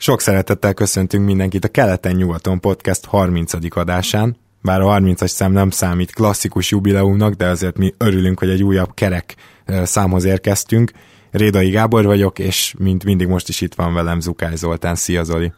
Sok szeretettel köszöntünk mindenkit a Keleten-nyugaton podcast 30. adásán. Bár a 30-as szám nem számít klasszikus jubileumnak, de azért mi örülünk, hogy egy újabb kerek számhoz érkeztünk. Rédai Gábor vagyok, és mint mindig most is itt van velem Zukály Zoltán. Szia Zoli!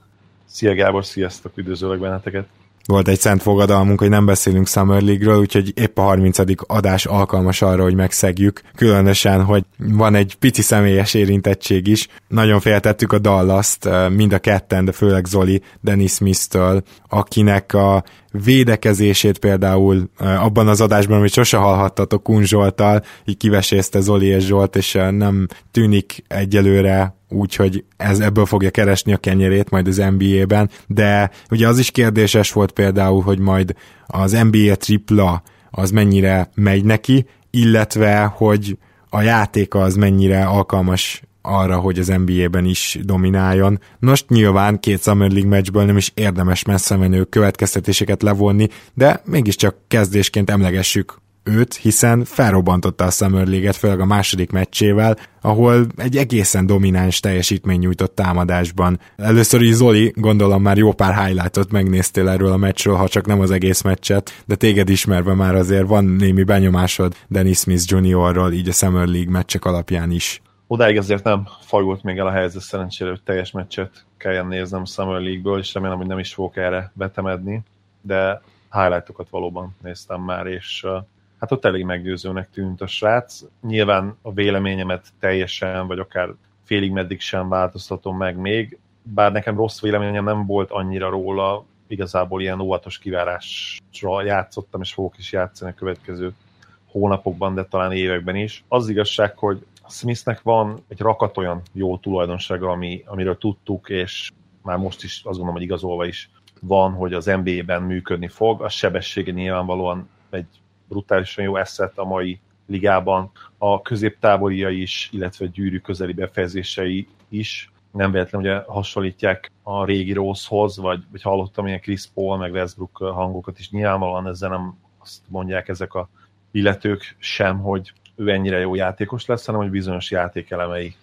Szia Gábor, sziasztok, üdvözöllek benneteket! Volt egy szent fogadalmunk, hogy nem beszélünk Summer League-ről, úgyhogy épp a 30. adás alkalmas arra, hogy megszegjük. Különösen, hogy van egy pici személyes érintettség is. Nagyon féltettük a Dallas-t, mind a ketten, de főleg Zoli Dennis Smith-től, akinek a védekezését például abban az adásban, amit sose hallhattatok Kun Zsoltal, így kivesézte Zoli és Zsolt, és nem tűnik egyelőre úgy, hogy ez ebből fogja keresni a kenyerét majd az NBA-ben, de ugye az is kérdéses volt például, hogy majd az NBA tripla az mennyire megy neki, illetve hogy a játéka az mennyire alkalmas arra, hogy az NBA-ben is domináljon. Most nyilván két Summer League meccsből nem is érdemes messze menő következtetéseket levonni, de mégiscsak kezdésként emlegessük őt, hiszen felrobbantotta a Summer League-et, főleg a második meccsével, ahol egy egészen domináns teljesítmény nyújtott támadásban. Először is Zoli, gondolom már jó pár highlightot megnéztél erről a meccsről, ha csak nem az egész meccset, de téged ismerve már azért van némi benyomásod Dennis Smith Juniorról, így a Summer League meccsek alapján is. Odáig azért nem fajult még el a helyzet szerencsére, hogy teljes meccset kelljen néznem Summer League-ből, és remélem, hogy nem is fogok erre betemedni, de highlightokat valóban néztem már, és hát ott elég meggyőzőnek tűnt a srác. Nyilván a véleményemet teljesen, vagy akár félig meddig sem változtatom meg még, bár nekem rossz véleményem nem volt annyira róla, igazából ilyen óvatos kivárásra játszottam, és fogok is játszani a következő hónapokban, de talán években is. Az igazság, hogy Smithnek van egy rakat olyan jó tulajdonsága, ami, amiről tudtuk, és már most is azt gondolom, hogy igazolva is van, hogy az NBA-ben működni fog. A sebessége nyilvánvalóan egy brutálisan jó eszet a mai ligában. A középtávolia is, illetve gyűrű közeli befejezései is nem véletlen, hogy hasonlítják a régi Rosehoz, vagy, vagy hallottam ilyen Chris Paul, meg Westbrook hangokat is. Nyilvánvalóan ezzel nem azt mondják ezek a illetők sem, hogy ő ennyire jó játékos lesz, hanem hogy bizonyos játékelemei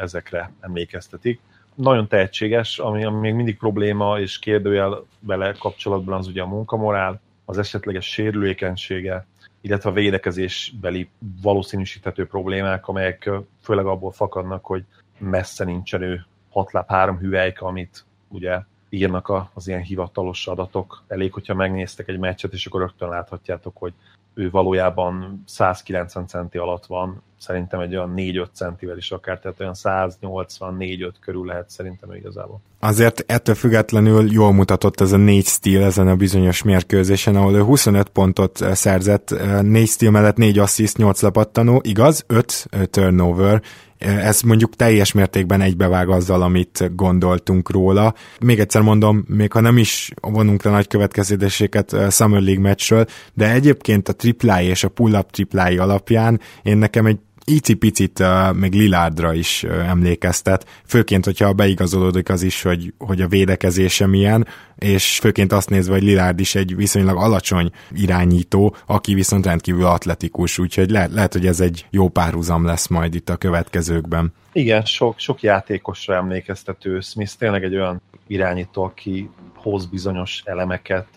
ezekre emlékeztetik. Nagyon tehetséges, ami, ami még mindig probléma és kérdőjel vele kapcsolatban az ugye a munkamorál, az esetleges sérülékenysége, illetve a védekezésbeli valószínűsíthető problémák, amelyek főleg abból fakadnak, hogy messze nincsen ő hatláb három hüvelyk, amit ugye írnak az ilyen hivatalos adatok. Elég, hogyha megnéztek egy meccset, és akkor rögtön láthatjátok, hogy ő valójában 190 centi alatt van, szerintem egy olyan 4-5 centivel is akár, tehát olyan 184-5 körül lehet szerintem igazából. Azért ettől függetlenül jól mutatott ez a négy stíl ezen a bizonyos mérkőzésen, ahol ő 25 pontot szerzett, négy stíl mellett 4 assziszt, 8 lepattanó, igaz, 5 turnover, ez mondjuk teljes mértékben egybevág azzal, amit gondoltunk róla. Még egyszer mondom, még ha nem is vonunk le nagy következtetéseket Summer League meccsről, de egyébként a triplái és a pull-up triplái alapján én nekem egy icipicit uh, még Lilárdra is uh, emlékeztet, főként, hogyha beigazolódik az is, hogy, hogy a védekezése milyen, és főként azt nézve, hogy Lilárd is egy viszonylag alacsony irányító, aki viszont rendkívül atletikus, úgyhogy le, lehet, hogy ez egy jó párhuzam lesz majd itt a következőkben. Igen, sok, sok játékosra emlékeztető. Smith tényleg egy olyan irányító, aki hoz bizonyos elemeket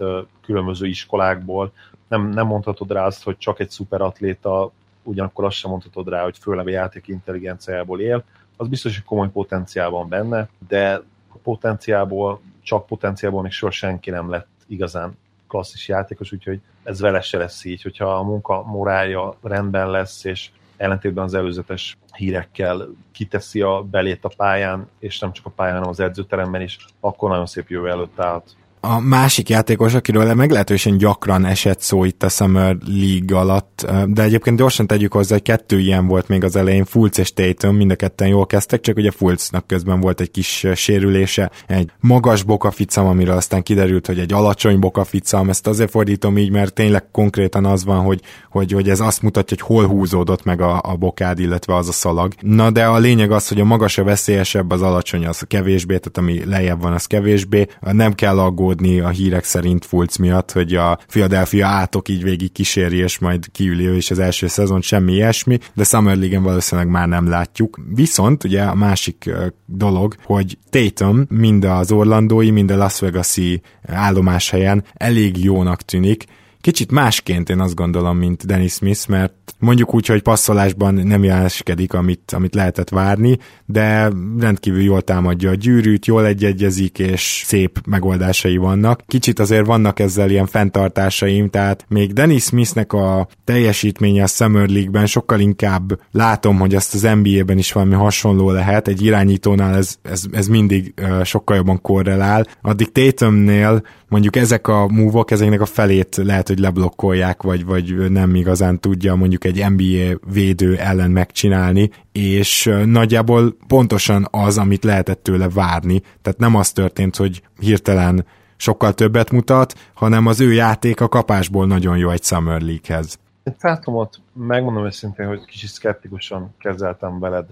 különböző iskolákból. Nem, nem mondhatod rá azt, hogy csak egy szuperatléta ugyanakkor azt sem mondhatod rá, hogy főleg a játék intelligenciájából él, az biztos, hogy komoly potenciál van benne, de potenciából, csak potenciából még soha senki nem lett igazán klasszis játékos, úgyhogy ez vele se lesz így, hogyha a munka morálja rendben lesz, és ellentétben az előzetes hírekkel kiteszi a belét a pályán, és nem csak a pályán, hanem az edzőteremben is, akkor nagyon szép jövő előtt állt A másik játékos, akiről meglehetősen gyakran esett szó itt a Summer League alatt, de egyébként gyorsan tegyük hozzá, hogy kettő ilyen volt még az elején, Fulc és Tatum, mind a ketten jól kezdtek, csak ugye Fulcnak közben volt egy kis sérülése, egy magas bokaficam, amiről aztán kiderült, hogy egy alacsony bokaficam, ezt azért fordítom így, mert tényleg konkrétan az van, hogy, hogy, hogy ez azt mutatja, hogy hol húzódott meg a, a bokád, illetve az a szalag. Na de a lényeg az, hogy a magas a veszélyesebb, az alacsony az kevésbé, tehát ami lejjebb van, az kevésbé. Nem kell aggódni a hírek szerint Fulc miatt, hogy a Philadelphia átok így végig kíséri, és majd kiüli ő is az első szezon, semmi ilyesmi, de Summer League-en valószínűleg már nem látjuk. Viszont ugye a másik dolog, hogy Tatum mind az orlandói, mind a Las Vegas-i állomáshelyen elég jónak tűnik, Kicsit másként én azt gondolom, mint Dennis Smith, mert mondjuk úgy, hogy passzolásban nem jeleskedik, amit, amit lehetett várni, de rendkívül jól támadja a gyűrűt, jól egyegyezik, és szép megoldásai vannak. Kicsit azért vannak ezzel ilyen fenntartásaim, tehát még Dennis Smithnek a teljesítménye a Summer League-ben sokkal inkább látom, hogy azt az NBA-ben is valami hasonló lehet, egy irányítónál ez, ez, ez mindig sokkal jobban korrelál. Addig Tatumnél mondjuk ezek a múvok, ezeknek a felét lehet, hogy leblokkolják, vagy, vagy nem igazán tudja mondjuk egy NBA védő ellen megcsinálni, és nagyjából pontosan az, amit lehetett tőle várni. Tehát nem az történt, hogy hirtelen sokkal többet mutat, hanem az ő játék a kapásból nagyon jó egy Summer League-hez. Tátomot megmondom őszintén, hogy kicsit szkeptikusan kezeltem veled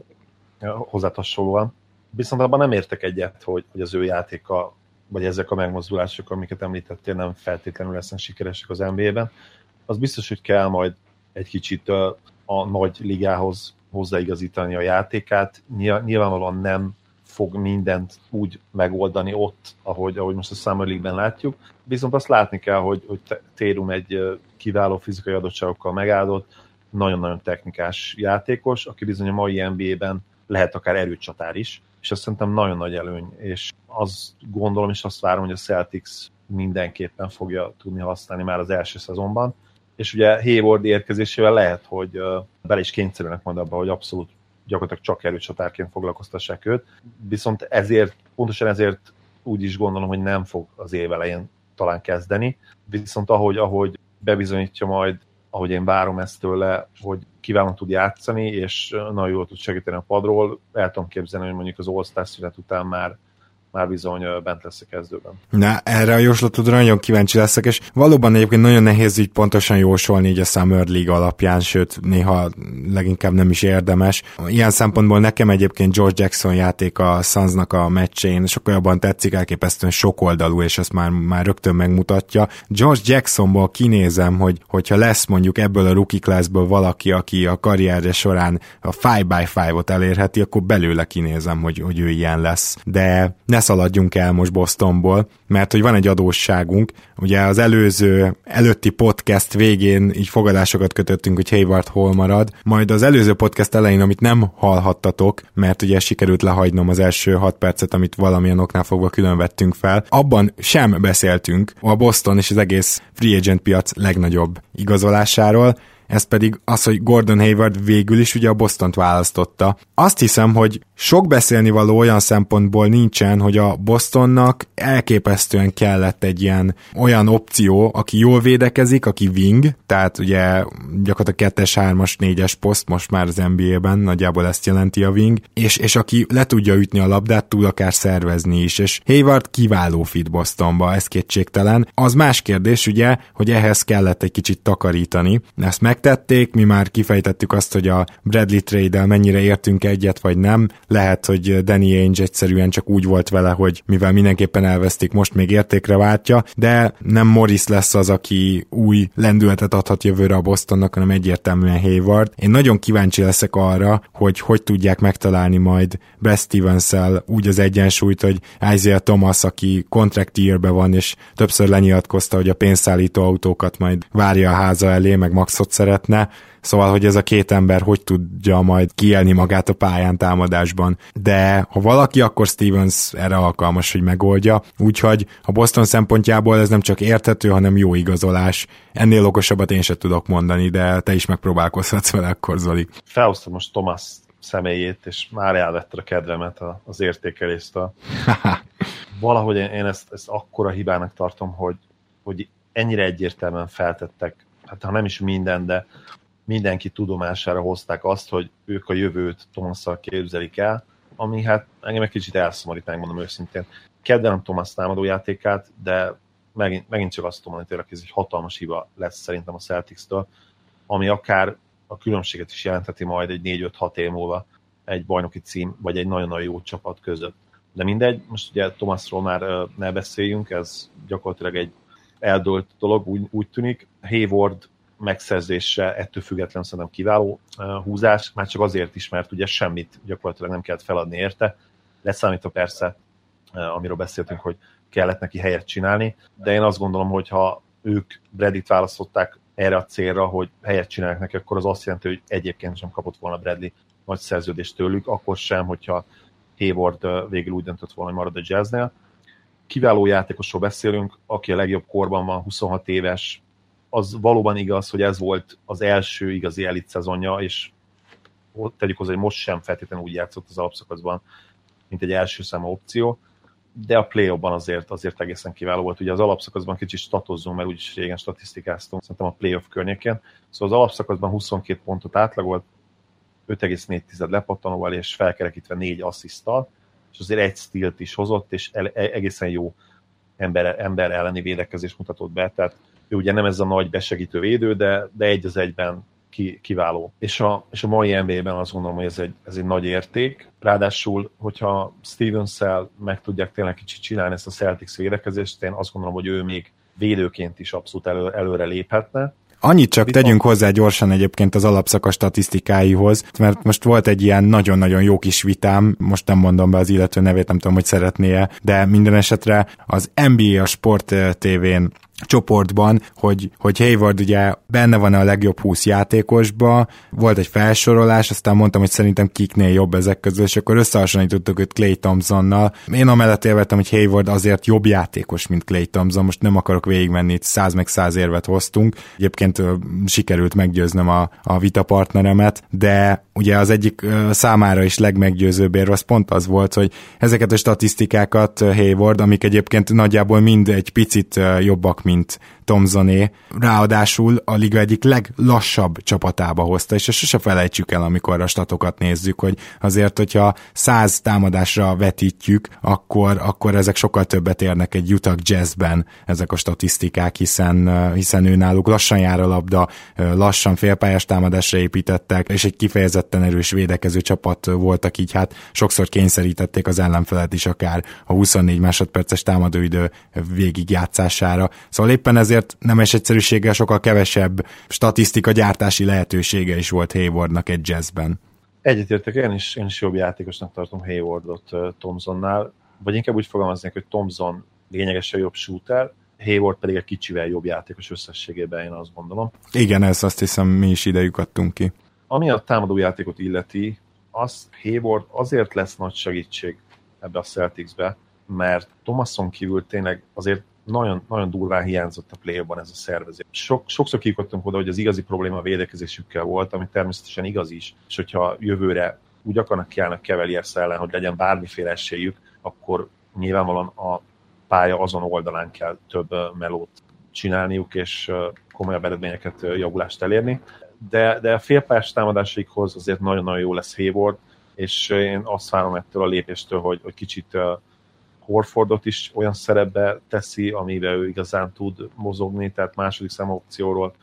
hozzá hasonlóan, viszont abban nem értek egyet, hogy, hogy az ő játéka vagy ezek a megmozdulások, amiket említettél, nem feltétlenül lesznek sikeresek az NBA-ben. Az biztos, hogy kell majd egy kicsit a, a nagy ligához hozzáigazítani a játékát. Nyilvánvalóan nem fog mindent úgy megoldani ott, ahogy, ahogy most a Summer League-ben látjuk, viszont azt látni kell, hogy, hogy Térum egy kiváló fizikai adottságokkal megáldott, nagyon-nagyon technikás játékos, aki bizony a mai NBA-ben lehet akár erőcsatár is, és azt szerintem nagyon nagy előny, és azt gondolom, és azt várom, hogy a Celtics mindenképpen fogja tudni használni már az első szezonban, és ugye Hayward érkezésével lehet, hogy bele is kényszerülnek majd abba, hogy abszolút gyakorlatilag csak erőcsatárként foglalkoztassák őt, viszont ezért, pontosan ezért úgy is gondolom, hogy nem fog az év elején talán kezdeni, viszont ahogy, ahogy bebizonyítja majd, ahogy én várom ezt tőle, hogy kiválóan tud játszani, és nagyon jól tud segíteni a padról, el tudom képzelni, hogy mondjuk az All-Star szünet után már már bizony bent lesz a kezdőben. Na, erre a jóslatodra nagyon kíváncsi leszek, és valóban egyébként nagyon nehéz így pontosan jósolni így a Summer League alapján, sőt, néha leginkább nem is érdemes. Ilyen szempontból nekem egyébként George Jackson játék a Sunsnak a meccsén sokkal jobban tetszik, elképesztően sokoldalú, és ezt már, már rögtön megmutatja. George Jacksonból kinézem, hogy hogyha lesz mondjuk ebből a rookie classből valaki, aki a karrierje során a 5x5-ot elérheti, akkor belőle kinézem, hogy, hogy ő ilyen lesz. De ne szaladjunk el most Bostonból, mert hogy van egy adósságunk. Ugye az előző, előtti podcast végén így fogadásokat kötöttünk, hogy Hayward hol marad, majd az előző podcast elején, amit nem hallhattatok, mert ugye sikerült lehagynom az első hat percet, amit valamilyen oknál fogva külön vettünk fel, abban sem beszéltünk a Boston és az egész free agent piac legnagyobb igazolásáról, ez pedig az, hogy Gordon Hayward végül is ugye a Bostont választotta. Azt hiszem, hogy sok beszélni való olyan szempontból nincsen, hogy a Bostonnak elképesztően kellett egy ilyen olyan opció, aki jól védekezik, aki wing, tehát ugye gyakorlatilag 2-es, 3-as, 4-es poszt most már az NBA-ben, nagyjából ezt jelenti a wing, és, és aki le tudja ütni a labdát, tud akár szervezni is, és Hayward kiváló fit Bostonba, ez kétségtelen. Az más kérdés ugye, hogy ehhez kellett egy kicsit takarítani, ezt megtették, mi már kifejtettük azt, hogy a Bradley trade mennyire értünk egyet, vagy nem, lehet, hogy Danny Ainge egyszerűen csak úgy volt vele, hogy mivel mindenképpen elvesztik, most még értékre váltja, de nem Morris lesz az, aki új lendületet adhat jövőre a Bostonnak, hanem egyértelműen Hayward. Én nagyon kíváncsi leszek arra, hogy hogy tudják megtalálni majd Brad stevens úgy az egyensúlyt, hogy Isaiah Thomas, aki contract van, és többször lenyilatkozta, hogy a pénzszállító autókat majd várja a háza elé, meg Maxot szeretne, Szóval, hogy ez a két ember hogy tudja majd kielni magát a pályán támadásban. De ha valaki, akkor Stevens erre alkalmas, hogy megoldja. Úgyhogy a Boston szempontjából ez nem csak érthető, hanem jó igazolás. Ennél okosabbat én sem tudok mondani, de te is megpróbálkozhatsz vele akkor, Zoli. Felhoztam most Thomas személyét, és már elvetted a kedvemet az értékelést a valahogy én ezt, ezt akkora hibának tartom, hogy, hogy ennyire egyértelműen feltettek, hát ha nem is minden, de mindenki tudomására hozták azt, hogy ők a jövőt Thomasszal képzelik el, ami hát engem egy kicsit elszomorít, megmondom őszintén. Kedvelem Thomas támadójátékát, de megint, megint csak azt tudom mondani, hogy ez egy hatalmas hiba lesz szerintem a Celtics-től, ami akár a különbséget is jelentheti majd egy 4-5-6 év múlva egy bajnoki cím, vagy egy nagyon-nagyon jó csapat között. De mindegy, most ugye Thomasról már ne beszéljünk, ez gyakorlatilag egy eldőlt dolog, úgy, úgy tűnik. Hayward megszerzése ettől függetlenül szerintem kiváló húzás, már csak azért is, mert ugye semmit gyakorlatilag nem kellett feladni érte, leszámítva persze, amiről beszéltünk, hogy kellett neki helyet csinálni, de én azt gondolom, hogy ha ők Bradley-t választották erre a célra, hogy helyet csinálják neki, akkor az azt jelenti, hogy egyébként sem kapott volna Bradley nagy szerződést tőlük, akkor sem, hogyha Hayward végül úgy döntött volna, hogy marad a jazznél. Kiváló játékosról beszélünk, aki a legjobb korban van, 26 éves, az valóban igaz, hogy ez volt az első igazi elit szezonja, és tegyük hozzá, hogy most sem feltétlenül úgy játszott az alapszakaszban, mint egy első számú opció, de a play azért, azért egészen kiváló volt. Ugye az alapszakaszban kicsit statozzunk, mert úgyis régen statisztikáztunk, szerintem a playoff környékén. Szóval az alapszakaszban 22 pontot átlagolt, 5,4 lepattanóval és felkerekítve 4 asszisztal, és azért egy stilt is hozott, és e- egészen jó ember, ember elleni védekezést mutatott be, tehát ő ugye nem ez a nagy besegítő védő, de, de egy az egyben ki, kiváló. És a, és a mai NBA-ben azt gondolom, hogy ez egy, ez egy nagy érték. Ráadásul, hogyha stevens meg tudják tényleg kicsit csinálni ezt a Celtics védekezést, én azt gondolom, hogy ő még védőként is abszolút elő, előre léphetne. Annyit csak Viszont... tegyünk hozzá gyorsan egyébként az alapszaka statisztikáihoz, mert most volt egy ilyen nagyon-nagyon jó kis vitám, most nem mondom be az illető nevét, nem tudom, hogy szeretné-e, de minden esetre az NBA a Sport TV-n csoportban, hogy, hogy Hayward ugye benne van a legjobb 20 játékosba, volt egy felsorolás, aztán mondtam, hogy szerintem kiknél jobb ezek közül, és akkor összehasonlítottuk őt Clay Thompsonnal. Én amellett érvettem, hogy Hayward azért jobb játékos, mint Clay Thompson, most nem akarok végigmenni, itt száz meg száz érvet hoztunk. Egyébként sikerült meggyőznöm a, a vitapartneremet, de ugye az egyik számára is legmeggyőzőbb érv az pont az volt, hogy ezeket a statisztikákat Hayward, amik egyébként nagyjából mind egy picit jobbak, mint meint, Tomzoné, ráadásul a liga egyik leglassabb csapatába hozta, és ezt sose felejtsük el, amikor a statokat nézzük, hogy azért, hogyha száz támadásra vetítjük, akkor, akkor ezek sokkal többet érnek egy Utah Jazzben ezek a statisztikák, hiszen, hiszen ő náluk lassan jár a labda, lassan félpályás támadásra építettek, és egy kifejezetten erős védekező csapat voltak így, hát sokszor kényszerítették az ellenfelet is akár a 24 másodperces támadóidő végigjátszására. Szóval éppen ez ezért nemes egyszerűséggel sokkal kevesebb statisztika gyártási lehetősége is volt Haywardnak egy jazzben. Egyetértek, én is, én is jobb játékosnak tartom Haywardot Thompsonnál, vagy inkább úgy fogalmaznék, hogy Thompson lényegesen jobb shooter, Hayward pedig egy kicsivel jobb játékos összességében, én azt gondolom. Igen, ez azt hiszem mi is idejük adtunk ki. Ami a támadó játékot illeti, az Hayward azért lesz nagy segítség ebbe a Celticsbe, mert Thomason kívül tényleg azért nagyon, nagyon durván hiányzott a play ez a szervezés. Sok, sokszor kikottunk oda, hogy az igazi probléma a védekezésükkel volt, ami természetesen igaz is, és hogyha jövőre úgy akarnak kiállnak Cavaliers ellen, hogy legyen bármiféle esélyük, akkor nyilvánvalóan a pálya azon oldalán kell több melót csinálniuk, és komolyabb eredményeket, javulást elérni. De, de a félpályás támadásaikhoz azért nagyon-nagyon jó lesz Hayward, és én azt várom ettől a lépéstől, hogy, hogy kicsit Horfordot is olyan szerepbe teszi, amivel ő igazán tud mozogni, tehát második számú opcióról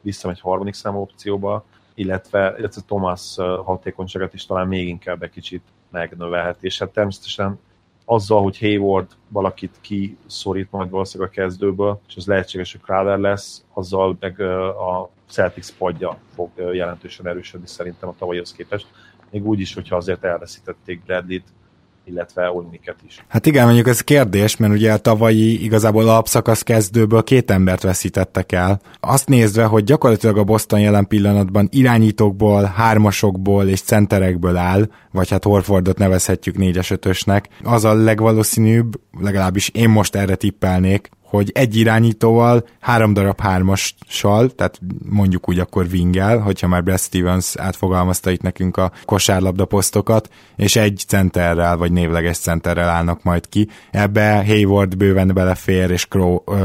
visszamegy harmadik számú opcióba, illetve, illetve Thomas hatékonyságát is talán még inkább egy kicsit megnövelhet, és hát természetesen azzal, hogy Hayward valakit kiszorít majd valószínűleg a kezdőből, és az lehetséges, hogy Crowder lesz, azzal meg a Celtics padja fog jelentősen erősödni szerintem a tavalyhoz képest. Még úgy is, hogyha azért elveszítették Bradley-t, illetve Olniket is. Hát igen, mondjuk ez kérdés, mert ugye a tavalyi igazából alapszakasz kezdőből két embert veszítettek el. Azt nézve, hogy gyakorlatilag a Boston jelen pillanatban irányítókból, hármasokból és centerekből áll, vagy hát Horfordot nevezhetjük négyes ötösnek, az a legvalószínűbb, legalábbis én most erre tippelnék, hogy egy irányítóval, három darab hármassal, tehát mondjuk úgy akkor wingel, hogyha már Brad Stevens átfogalmazta itt nekünk a kosárlabda posztokat, és egy centerrel, vagy névleges centerrel állnak majd ki. Ebbe Hayward bőven belefér, és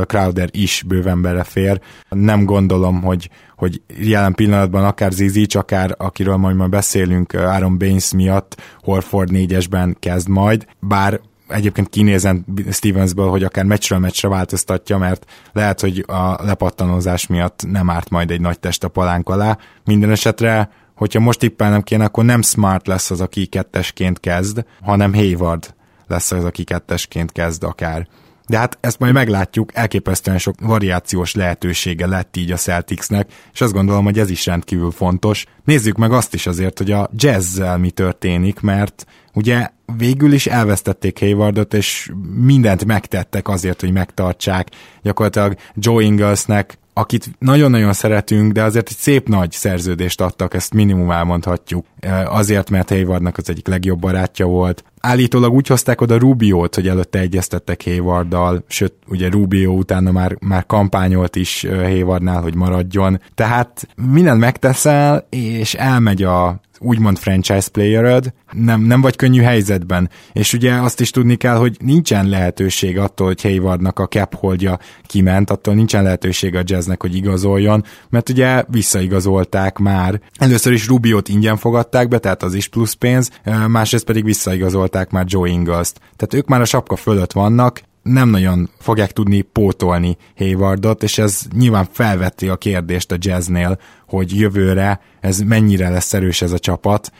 Crowder is bőven belefér. Nem gondolom, hogy, hogy jelen pillanatban akár Zizic, akár akiről majd majd beszélünk Aaron Baines miatt Horford négyesben kezd majd, bár egyébként kinézen Stevensből, hogy akár meccsről meccsre változtatja, mert lehet, hogy a lepattanózás miatt nem árt majd egy nagy test a palánk alá. Minden esetre hogyha most tippelnem kéne, akkor nem Smart lesz az, aki kettesként kezd, hanem Hayward lesz az, aki kettesként kezd akár. De hát ezt majd meglátjuk, elképesztően sok variációs lehetősége lett így a Celticsnek, és azt gondolom, hogy ez is rendkívül fontos. Nézzük meg azt is azért, hogy a jazzzel mi történik, mert ugye végül is elvesztették Haywardot, és mindent megtettek azért, hogy megtartsák. Gyakorlatilag Joe Inglesnek akit nagyon-nagyon szeretünk, de azért egy szép nagy szerződést adtak, ezt minimum elmondhatjuk. Azért, mert Haywardnak az egyik legjobb barátja volt. Állítólag úgy hozták oda Rubiót, hogy előtte egyeztettek Haywarddal, sőt, ugye Rubio utána már, már kampányolt is Haywardnál, hogy maradjon. Tehát mindent megteszel, és elmegy a úgymond franchise playeröd, nem, nem vagy könnyű helyzetben. És ugye azt is tudni kell, hogy nincsen lehetőség attól, hogy Haywardnak a cap holdja kiment, attól nincsen lehetőség a jazznek, hogy igazoljon, mert ugye visszaigazolták már. Először is Rubiot ingyen fogadták be, tehát az is plusz pénz, másrészt pedig visszaigazolták már Joe Ingles-t. Tehát ők már a sapka fölött vannak, nem nagyon fogják tudni pótolni Haywardot, és ez nyilván felvetti a kérdést a jazznél, hogy jövőre ez mennyire lesz erős ez a csapat,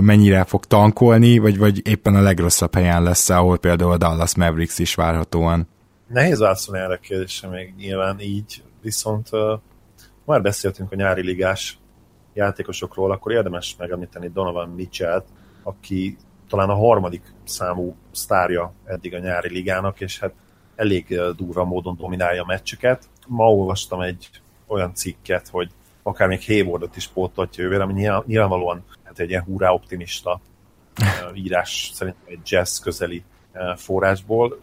mennyire fog tankolni, vagy, vagy éppen a legrosszabb helyen lesz, ahol például a Dallas Mavericks is várhatóan. Nehéz válaszolni erre a kérdésre még nyilván így, viszont uh, már beszéltünk a nyári ligás játékosokról, akkor érdemes megemlíteni Donovan Mitchell, aki talán a harmadik számú sztárja eddig a nyári ligának, és hát elég durva módon dominálja a meccseket. Ma olvastam egy olyan cikket, hogy akár még Haywardot is pótolja jövőre, ami nyilvánvalóan hát egy ilyen hurrá optimista írás szerint egy jazz közeli forrásból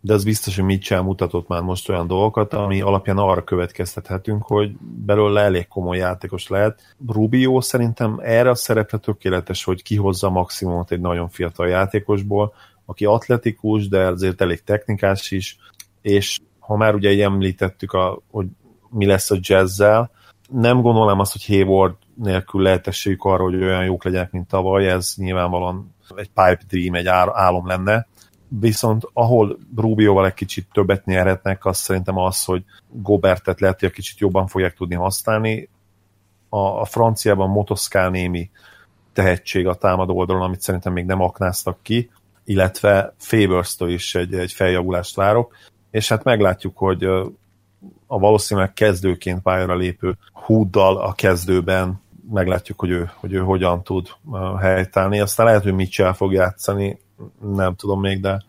de az biztos, hogy Mitchell mutatott már most olyan dolgokat, ami alapján arra következtethetünk, hogy belőle elég komoly játékos lehet. Rubio szerintem erre a szerepre tökéletes, hogy kihozza maximumot egy nagyon fiatal játékosból, aki atletikus, de azért elég technikás is, és ha már ugye említettük, a, hogy mi lesz a jazzzel, nem gondolom azt, hogy Hayward nélkül lehet esélyük arra, hogy olyan jók legyenek, mint tavaly, ez nyilvánvalóan egy pipe dream, egy álom lenne, viszont ahol Rubioval egy kicsit többet nyerhetnek, az szerintem az, hogy Gobertet lehet, hogy egy kicsit jobban fogják tudni használni. A, a franciában Motoszkál némi tehetség a támadó oldalon, amit szerintem még nem aknáztak ki, illetve favors is egy, egy feljavulást várok, és hát meglátjuk, hogy a valószínűleg kezdőként pályára lépő húddal a kezdőben meglátjuk, hogy ő, hogy ő hogyan tud helytállni. Aztán lehet, hogy Mitchell fog játszani, nem tudom még, de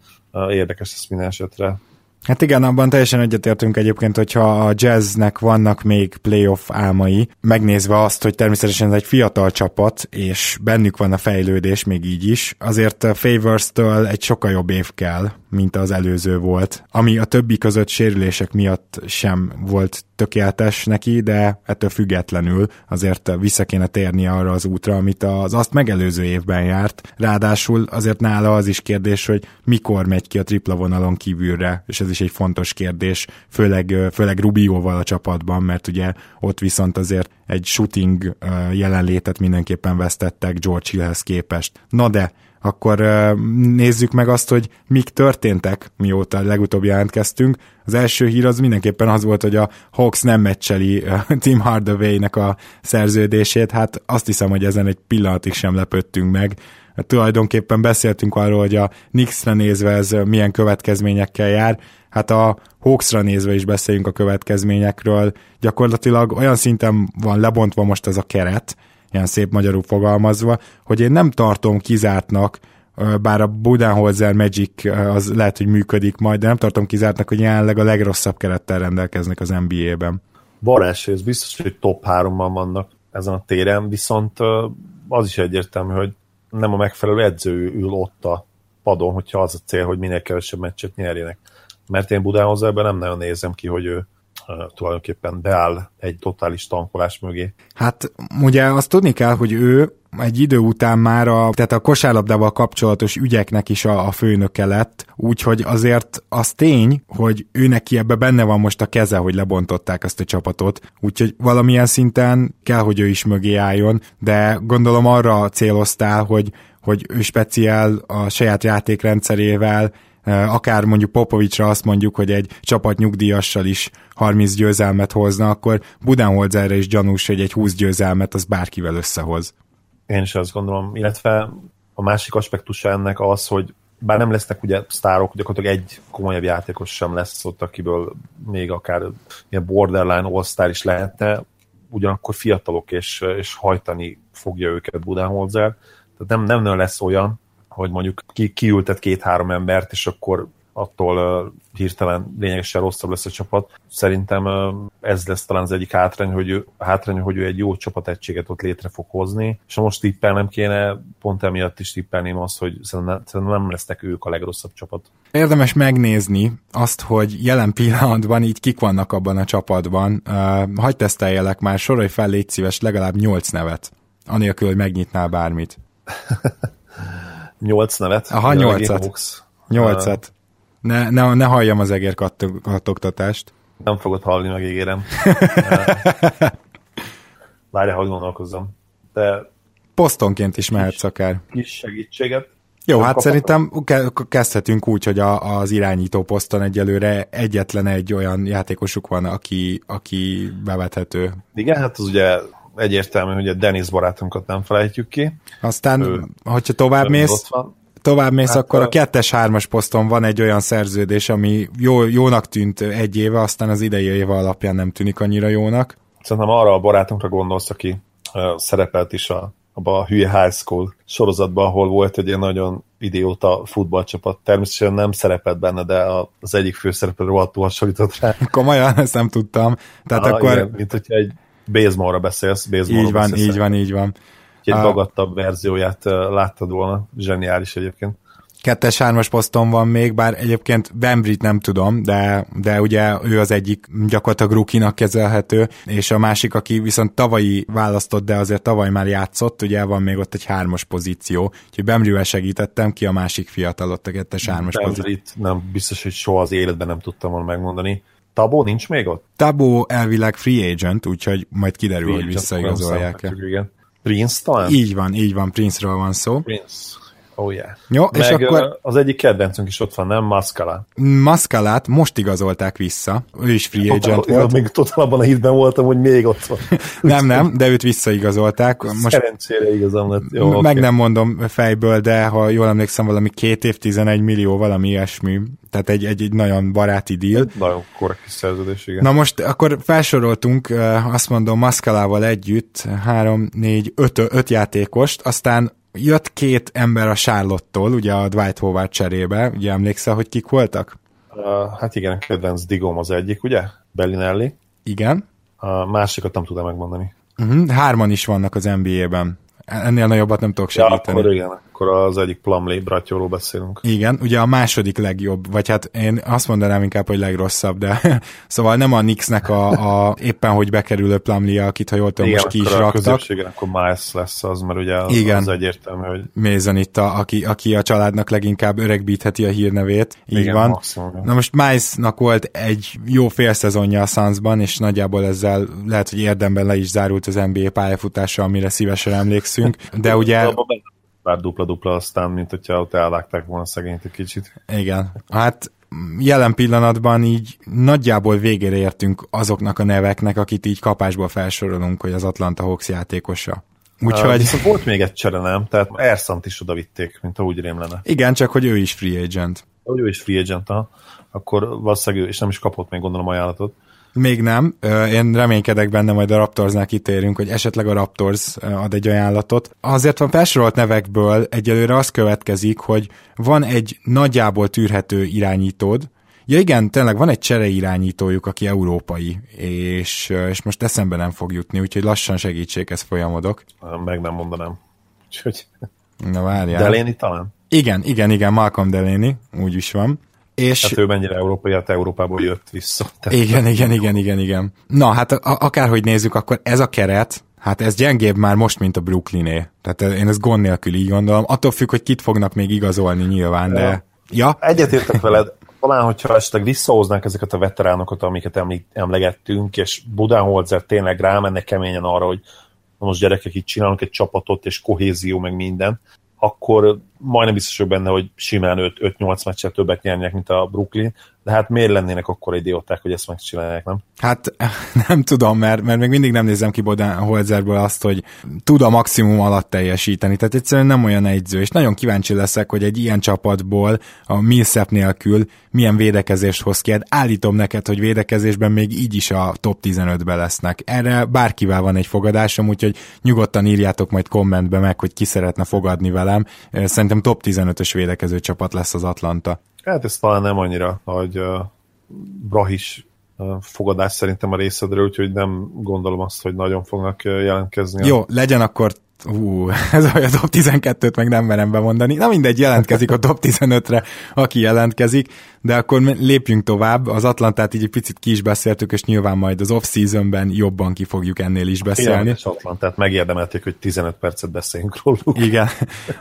érdekes ez minden esetre. Hát igen, abban teljesen egyetértünk egyébként, hogyha a jazznek vannak még playoff álmai, megnézve azt, hogy természetesen ez egy fiatal csapat, és bennük van a fejlődés még így is, azért Favors-től egy sokkal jobb év kell, mint az előző volt, ami a többi között sérülések miatt sem volt tökéletes neki, de ettől függetlenül azért vissza kéne térni arra az útra, amit az azt megelőző évben járt. Ráadásul azért nála az is kérdés, hogy mikor megy ki a tripla vonalon kívülre, és ez is egy fontos kérdés, főleg, főleg Rubióval a csapatban, mert ugye ott viszont azért egy shooting jelenlétet mindenképpen vesztettek George Hillhez képest. Na de, akkor nézzük meg azt, hogy mik történtek, mióta legutóbb jelentkeztünk. Az első hír az mindenképpen az volt, hogy a Hawks nem meccseli Tim Hardaway-nek a szerződését, hát azt hiszem, hogy ezen egy pillanatig sem lepődtünk meg. Tulajdonképpen beszéltünk arról, hogy a Knicksre nézve ez milyen következményekkel jár, hát a Hawksra nézve is beszéljünk a következményekről. Gyakorlatilag olyan szinten van lebontva most ez a keret, ilyen szép magyarul fogalmazva, hogy én nem tartom kizártnak, bár a Budenholzer Magic az lehet, hogy működik majd, de nem tartom kizártnak, hogy jelenleg a legrosszabb kerettel rendelkeznek az NBA-ben. Barás, ez biztos, hogy top 3-ban vannak ezen a téren, viszont az is egyértelmű, hogy nem a megfelelő edző ül ott a padon, hogyha az a cél, hogy minél kevesebb meccset nyerjenek. mert én Budenholzerben nem nagyon nézem ki, hogy ő tulajdonképpen beáll egy totális tankolás mögé. Hát ugye azt tudni kell, hogy ő egy idő után már a, tehát a kosárlabdával kapcsolatos ügyeknek is a, a főnöke lett, úgyhogy azért az tény, hogy ő neki ebbe benne van most a keze, hogy lebontották ezt a csapatot, úgyhogy valamilyen szinten kell, hogy ő is mögé álljon, de gondolom arra céloztál, hogy hogy ő speciál a saját játékrendszerével akár mondjuk Popovicsra azt mondjuk, hogy egy csapat nyugdíjassal is 30 győzelmet hozna, akkor Budenholzerre is gyanús, hogy egy 20 győzelmet az bárkivel összehoz. Én is azt gondolom, illetve a másik aspektusa ennek az, hogy bár nem lesznek ugye sztárok, gyakorlatilag egy komolyabb játékos sem lesz ott, akiből még akár ilyen borderline all is lehetne, ugyanakkor fiatalok, és, és hajtani fogja őket Budenholzer. Tehát nem, nem lesz olyan, hogy mondjuk ki, kiültet két-három embert, és akkor attól uh, hirtelen lényegesen rosszabb lesz a csapat. Szerintem uh, ez lesz talán az egyik hátrány, hogy ő, hátrány, hogy ő egy jó csapategységet ott létre fog hozni, és ha most tippelnem kéne, pont emiatt is tippelném azt, hogy szerintem, nem lesznek ők a legrosszabb csapat. Érdemes megnézni azt, hogy jelen pillanatban így kik vannak abban a csapatban. Uh, hagy teszteljelek már, sorolj fel, légy szíves, legalább nyolc nevet, anélkül, hogy megnyitnál bármit. Nyolc nevet? Aha, nyolcat. Nyolcat. Ne, ne, ne halljam az egér kattogtatást. Nem fogod hallni, megígérem. Várja, hogy gondolkozzam. De Posztonként is mehetsz akár. Kis segítséget. Jó, hát szerintem kezdhetünk úgy, hogy a, az irányító poszton egyelőre egyetlen egy olyan játékosuk van, aki, aki bevethető. Igen, hát az ugye egyértelmű, hogy a Denis barátunkat nem felejtjük ki. Aztán, ő, hogyha tovább mész, tovább mész, hát akkor a kettes-hármas poszton van egy olyan szerződés, ami jó, jónak tűnt egy éve, aztán az idei éve alapján nem tűnik annyira jónak. Szerintem arra a barátunkra gondolsz, aki uh, szerepelt is a, abba a hülye high school sorozatban, ahol volt egy ilyen nagyon idióta futballcsapat. Természetesen nem szerepelt benne, de az egyik főszereplő rohadtul hasonlított rá. Komolyan, ezt nem tudtam. Tehát ah, akkor... Igen, mint hogyha egy baseballra beszélsz. Baseballra így van, beszélsz így van, így van. Egy a... magattabb verzióját láttad volna. Zseniális egyébként. Kettes, hármas poszton van még, bár egyébként Bembrit nem tudom, de, de ugye ő az egyik gyakorlatilag rukinak kezelhető, és a másik, aki viszont tavalyi választott, de azért tavaly már játszott, ugye van még ott egy hármas pozíció, úgyhogy Bembrivel segítettem ki a másik fiatal ott a kettes, hármas pozíció. nem biztos, hogy soha az életben nem tudtam volna megmondani. Tabó nincs még ott? Tabó elvileg free agent, úgyhogy majd kiderül, free hogy visszaigazolják-e. Prince talán? Így van, így van, Prince-ről van szó. Prince. Oh yeah. Jó, Meg és akkor... az egyik kedvencünk is ott van, nem? Mascala. Mascalát most igazolták vissza. Ő is free agent Total, volt. Még totál abban a hitben voltam, hogy még ott van. nem, nem, de őt visszaigazolták. Most Szerencsére igazam lett. Jó, meg okay. nem mondom fejből, de ha jól emlékszem, valami két év, 11 millió, valami ilyesmi. Tehát egy, egy, egy nagyon baráti deal. Nagyon korrekt szerződés, igen. Na most akkor felsoroltunk, azt mondom, Mascalával együtt három, négy, öt, öt játékost, aztán jött két ember a Charlotte-tól, ugye a Dwight Howard cserébe, ugye emlékszel, hogy kik voltak? Uh, hát igen, kedvenc Digom az egyik, ugye? Bellinelli. Igen. A másikat nem tudom megmondani. Uh-huh. Hárman is vannak az NBA-ben. Ennél nagyobbat nem tudok segíteni. Ja, akkor igen, akkor az egyik Plumlee bratyóról beszélünk. Igen, ugye a második legjobb, vagy hát én azt mondanám inkább, hogy legrosszabb, de szóval nem a Knicksnek a, a éppen, hogy bekerülő Plumlee, akit ha jól tudom, most ki is a raktak. Igen, akkor Miles lesz az, mert ugye az, igen. az egyértelmű, hogy... Mézen itt, a, aki, aki a családnak leginkább öregbítheti a hírnevét. Így igen, van. Maximum. Na most Milesnak volt egy jó fél szezonja a Sunsban, és nagyjából ezzel lehet, hogy érdemben le is zárult az NBA pályafutása, amire szívesen emlékszünk. De ugye pár dupla-dupla aztán, mint hogyha ott elvágták volna szegényt egy kicsit. Igen. Hát jelen pillanatban így nagyjából végére értünk azoknak a neveknek, akit így kapásból felsorolunk, hogy az Atlanta Hawks játékosa. Úgyhogy... Uh, volt még egy csere, nem? Tehát Erszant is oda vitték, mint úgy rém lenne. Igen, csak hogy ő is free agent. Hogy ő is free agent, ha? akkor valószínűleg ő, és nem is kapott még gondolom ajánlatot. Még nem. Én reménykedek benne, majd a Raptorsnál kitérünk, hogy esetleg a Raptors ad egy ajánlatot. Azért van felsorolt nevekből egyelőre az következik, hogy van egy nagyjából tűrhető irányítód, Ja igen, tényleg van egy csere irányítójuk, aki európai, és, és most eszembe nem fog jutni, úgyhogy lassan segítséghez folyamodok. Meg nem mondanám. Úgyhogy... Na várjál. Deléni talán? Igen, igen, igen, Malcolm Deléni, úgy is van. És... Hát ő mennyire európai, hát Európából jött vissza. Tehát... Igen, igen, igen, igen, igen. Na, hát akárhogy nézzük, akkor ez a keret, Hát ez gyengébb már most, mint a Brooklyné. Tehát én ezt gond nélkül így gondolom. Attól függ, hogy kit fognak még igazolni nyilván, de... Ja? Egyetértek veled. Talán, hogyha esetleg visszahoznánk ezeket a veteránokat, amiket emlegettünk, és Budenholzer tényleg rámenne keményen arra, hogy most gyerekek itt csinálunk egy csapatot, és kohézió, meg minden, akkor majdnem biztos vagyok benne, hogy simán 5-8 meccset többet nyernek, mint a Brooklyn, de hát miért lennének akkor idióták, hogy ezt megcsinálják, nem? Hát nem tudom, mert, mert még mindig nem nézem ki Holzerből azt, hogy tud a maximum alatt teljesíteni, tehát egyszerűen nem olyan egyző, és nagyon kíváncsi leszek, hogy egy ilyen csapatból a Millsap nélkül milyen védekezést hoz ki. Hát állítom neked, hogy védekezésben még így is a top 15-be lesznek. Erre bárkivel van egy fogadásom, úgyhogy nyugodtan írjátok majd kommentbe meg, hogy ki szeretne fogadni velem. Szerintem top 15-ös védekező csapat lesz az Atlanta. Hát ez talán nem annyira, hogy uh, Brahis fogadás szerintem a részedről, úgyhogy nem gondolom azt, hogy nagyon fognak jelentkezni. Jó, legyen akkor Hú, ez a top 12-t meg nem merem bemondani. Na mindegy, jelentkezik a top 15-re, aki jelentkezik, de akkor lépjünk tovább. Az Atlantát így egy picit ki is beszéltük, és nyilván majd az off-seasonben jobban ki fogjuk ennél is beszélni. Igen, Atlantát megérdemelték, hogy 15 percet beszéljünk róluk. Igen.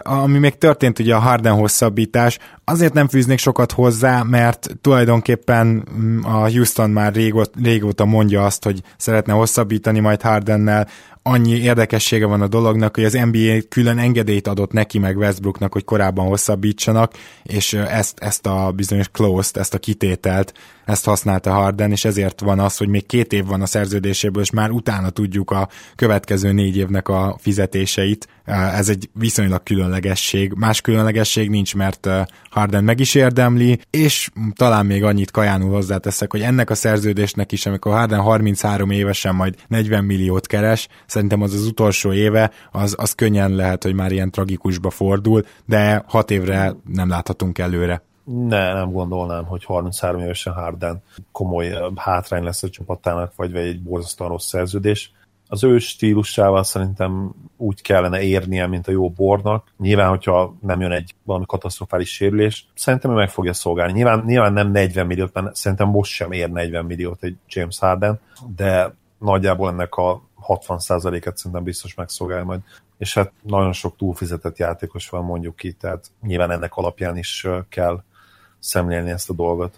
Ami még történt ugye a Harden hosszabbítás, azért nem fűznék sokat hozzá, mert tulajdonképpen mm, a Houston már régóta mondja azt, hogy szeretne hosszabbítani majd Hardennel, annyi érdekessége van a dolognak, hogy az NBA külön engedélyt adott neki meg Westbrooknak, hogy korábban hosszabbítsanak, és ezt, ezt a bizonyos close ezt a kitételt, ezt használta Harden, és ezért van az, hogy még két év van a szerződéséből, és már utána tudjuk a következő négy évnek a fizetéseit. Ez egy viszonylag különlegesség. Más különlegesség nincs, mert Harden meg is érdemli, és talán még annyit kajánul hozzáteszek, hogy ennek a szerződésnek is, amikor Harden 33 évesen majd 40 milliót keres, szerintem az az utolsó éve, az, az könnyen lehet, hogy már ilyen tragikusba fordul, de hat évre nem láthatunk előre. Ne, nem gondolnám, hogy 33 évesen Harden komoly hátrány lesz a csapatának, vagy egy borzasztóan rossz szerződés. Az ő stílusával szerintem úgy kellene érnie, mint a jó bornak. Nyilván, hogyha nem jön egy valami katasztrofális sérülés, szerintem ő meg fogja szolgálni. Nyilván, nyilván nem 40 milliót, mert szerintem most sem ér 40 milliót egy James Harden, de nagyjából ennek a 60%-et szerintem biztos megszolgálja majd. És hát nagyon sok túlfizetett játékos van mondjuk ki, tehát nyilván ennek alapján is kell szemlélni ezt a dolgot.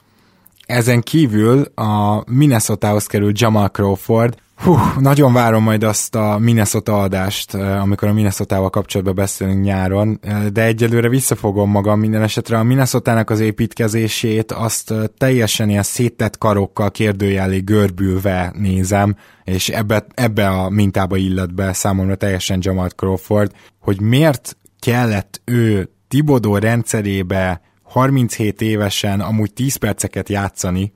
Ezen kívül a Minnesota-hoz került Jamal Crawford, Hú, nagyon várom majd azt a Minnesota adást, eh, amikor a Minnesota-val kapcsolatban beszélünk nyáron, eh, de egyelőre visszafogom magam minden esetre. A Minnesota-nak az építkezését azt eh, teljesen ilyen széttett karokkal kérdőjelé görbülve nézem, és ebbe, ebbe a mintába illet be számomra teljesen Jamal Crawford, hogy miért kellett ő Tibodó rendszerébe 37 évesen amúgy 10 perceket játszani,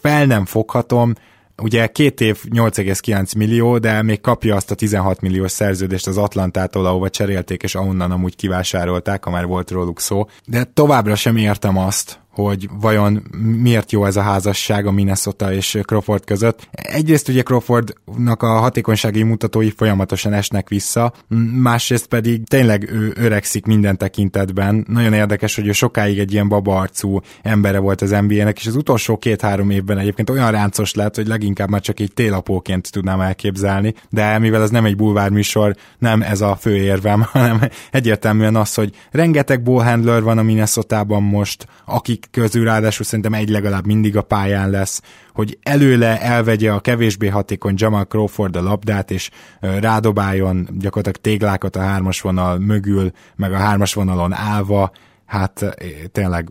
fel nem foghatom, ugye két év 8,9 millió, de még kapja azt a 16 milliós szerződést az Atlantától, ahova cserélték, és ahonnan amúgy kivásárolták, ha már volt róluk szó. De továbbra sem értem azt, hogy vajon miért jó ez a házasság a Minnesota és Crawford között. Egyrészt ugye Crawfordnak a hatékonysági mutatói folyamatosan esnek vissza, másrészt pedig tényleg ő öregszik minden tekintetben. Nagyon érdekes, hogy ő sokáig egy ilyen babaarcú embere volt az NBA-nek, és az utolsó két-három évben egyébként olyan ráncos lett, hogy leginkább már csak egy télapóként tudnám elképzelni, de mivel ez nem egy bulvár műsor, nem ez a fő érvem, hanem egyértelműen az, hogy rengeteg ballhandler van a Minnesota-ban most, akik közül ráadásul szerintem egy legalább mindig a pályán lesz, hogy előle elvegye a kevésbé hatékony Jamal Crawford a labdát, és rádobáljon gyakorlatilag téglákat a hármas vonal mögül, meg a hármas vonalon állva, hát tényleg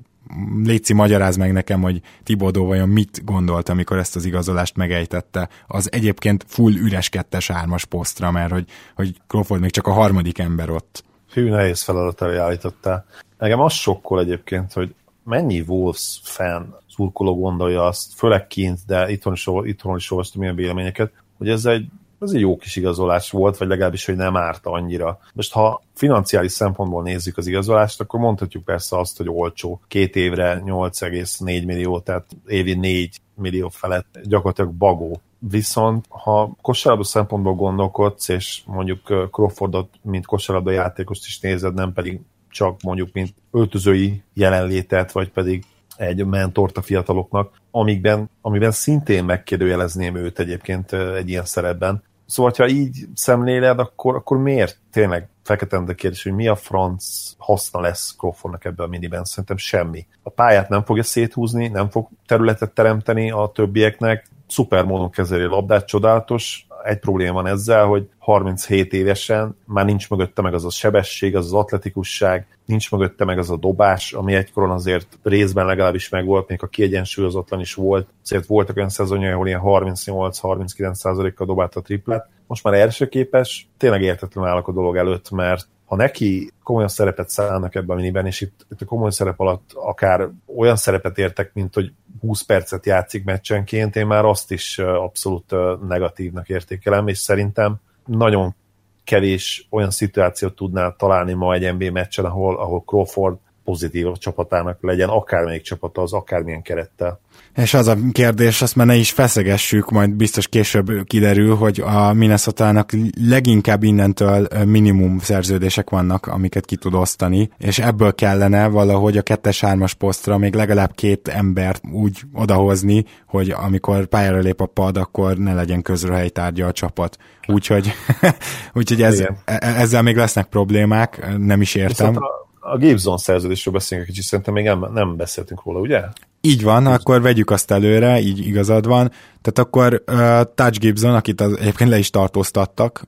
Léci, magyaráz meg nekem, hogy Tibodó vajon mit gondolt, amikor ezt az igazolást megejtette az egyébként full üres kettes ármas posztra, mert hogy, hogy Crawford még csak a harmadik ember ott. Hű, nehéz feladat elé állítottál. Nekem az sokkol egyébként, hogy mennyi Wolves fan szurkoló gondolja azt, főleg kint, de itthon is, itthon is olvastam ilyen véleményeket, hogy ez egy, ez egy jó kis igazolás volt, vagy legalábbis, hogy nem árt annyira. Most ha financiális szempontból nézzük az igazolást, akkor mondhatjuk persze azt, hogy olcsó. Két évre 8,4 millió, tehát évi 4 millió felett gyakorlatilag bagó. Viszont ha kosárlabda szempontból gondolkodsz, és mondjuk Crawfordot, mint kosárlabda játékost is nézed, nem pedig csak mondjuk mint öltözői jelenlétet, vagy pedig egy mentort a fiataloknak, amikben, amiben szintén megkérdőjelezném őt egyébként egy ilyen szerepben. Szóval, ha így szemléled, akkor, akkor miért tényleg fekete kérdés, hogy mi a franc haszna lesz Crawfordnak ebben a miniben? Szerintem semmi. A pályát nem fogja széthúzni, nem fog területet teremteni a többieknek, szuper módon kezeli a labdát, csodálatos, egy probléma van ezzel, hogy 37 évesen már nincs mögötte meg az a sebesség, az az atletikusság, nincs mögötte meg az a dobás, ami egykoron azért részben legalábbis megvolt, még a kiegyensúlyozatlan is volt. Azért voltak olyan szezonjai, ahol ilyen 38-39%-kal dobált a triplet. Most már első képes, tényleg értetlen állok a dolog előtt, mert ha neki komolyan szerepet szállnak ebben a miniben, és itt, itt a komoly szerep alatt akár olyan szerepet értek, mint hogy 20 percet játszik meccsenként, én már azt is abszolút negatívnak értékelem, és szerintem nagyon kevés olyan szituációt tudnál találni ma egy NBA meccsen, ahol, ahol Crawford pozitív a csapatának legyen, akármelyik csapata az, akármilyen kerettel. És az a kérdés, azt már ne is feszegessük, majd biztos később kiderül, hogy a minnesota leginkább innentől minimum szerződések vannak, amiket ki tud osztani, és ebből kellene valahogy a kettes-hármas posztra még legalább két embert úgy odahozni, hogy amikor pályára lép a pad, akkor ne legyen közrehelytárgya a csapat. Úgyhogy, úgyhogy ez, e, e, ezzel még lesznek problémák, nem is értem. Viszont a a Gibson szerződésről beszélünk egy kicsit, szerintem még nem, nem beszéltünk róla, ugye? Így van, akkor vegyük azt előre, így igazad van. Tehát akkor uh, Touch Gibson, akit az, egyébként le is tartóztattak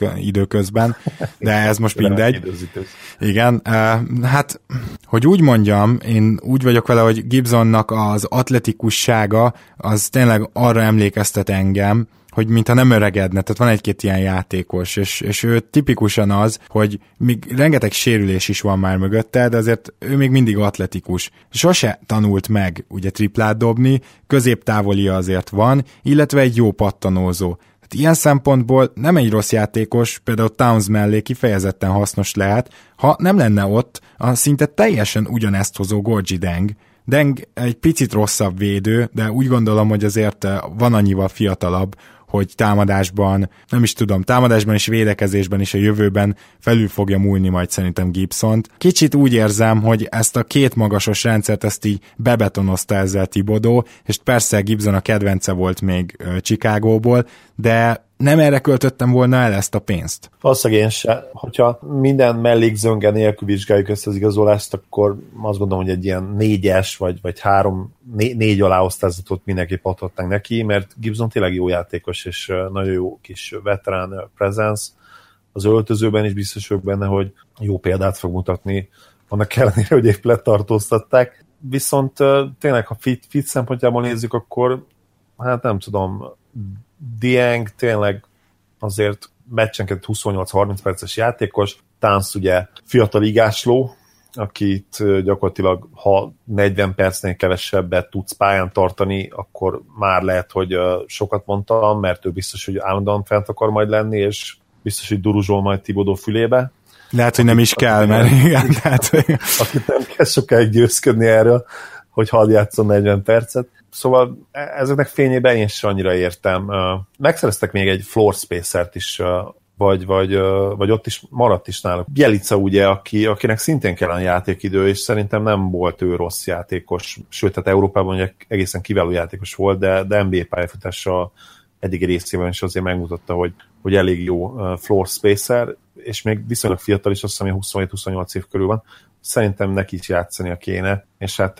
uh, időközben, de ez most mindegy. Igen, uh, hát, hogy úgy mondjam, én úgy vagyok vele, hogy Gibsonnak az atletikussága az tényleg arra emlékeztet engem, hogy mintha nem öregedne, tehát van egy-két ilyen játékos, és, és ő tipikusan az, hogy még rengeteg sérülés is van már mögötte, de azért ő még mindig atletikus. Sose tanult meg ugye triplát dobni, középtávoli azért van, illetve egy jó pattanózó. Tehát ilyen szempontból nem egy rossz játékos, például Towns mellé kifejezetten hasznos lehet, ha nem lenne ott a szinte teljesen ugyanezt hozó Gorgi Deng, Deng egy picit rosszabb védő, de úgy gondolom, hogy azért van annyival fiatalabb, hogy támadásban, nem is tudom, támadásban és védekezésben is a jövőben felül fogja múlni majd szerintem Gibson-t. Kicsit úgy érzem, hogy ezt a két magasos rendszert ezt így bebetonozta ezzel Tibodó, és persze Gibson a kedvence volt még Chicagóból, de nem erre költöttem volna el ezt a pénzt. Valószínűleg én se. Hogyha minden mellékzönge nélkül vizsgáljuk ezt az igazolást, akkor azt gondolom, hogy egy ilyen négyes, vagy, vagy három, né, négy aláosztázatot mindenképp adhatnánk neki, mert Gibson tényleg jó játékos, és nagyon jó kis veterán presence. Az öltözőben is biztos vagyok benne, hogy jó példát fog mutatni, annak ellenére, hogy épp letartóztatták. Viszont tényleg, ha fit, fit szempontjából nézzük, akkor hát nem tudom, Dieng tényleg azért meccsenként 28-30 perces játékos, Tánc ugye fiatal igásló, akit gyakorlatilag ha 40 percnél kevesebbet tudsz pályán tartani, akkor már lehet, hogy sokat mondtam, mert ő biztos, hogy állandóan fent akar majd lenni, és biztos, hogy duruzsol majd Tibodó fülébe. Lehet, hogy nem is kell, mert igen, tehát... Akit nem kell sokáig győzködni erről, hogy hadd játszom 40 percet. Szóval e, ezeknek fényében én is annyira értem. Megszereztek még egy floor spacer-t is vagy, vagy, vagy ott is maradt is náluk. Bielica ugye, aki, akinek szintén kellene játékidő, és szerintem nem volt ő rossz játékos, sőt, tehát Európában ugye egészen kiváló játékos volt, de, de NBA pályafutása eddig részében is azért megmutatta, hogy, hogy elég jó floor spacer, és még viszonylag fiatal is, azt hiszem, 27-28 év körül van. Szerintem neki is játszania kéne, és hát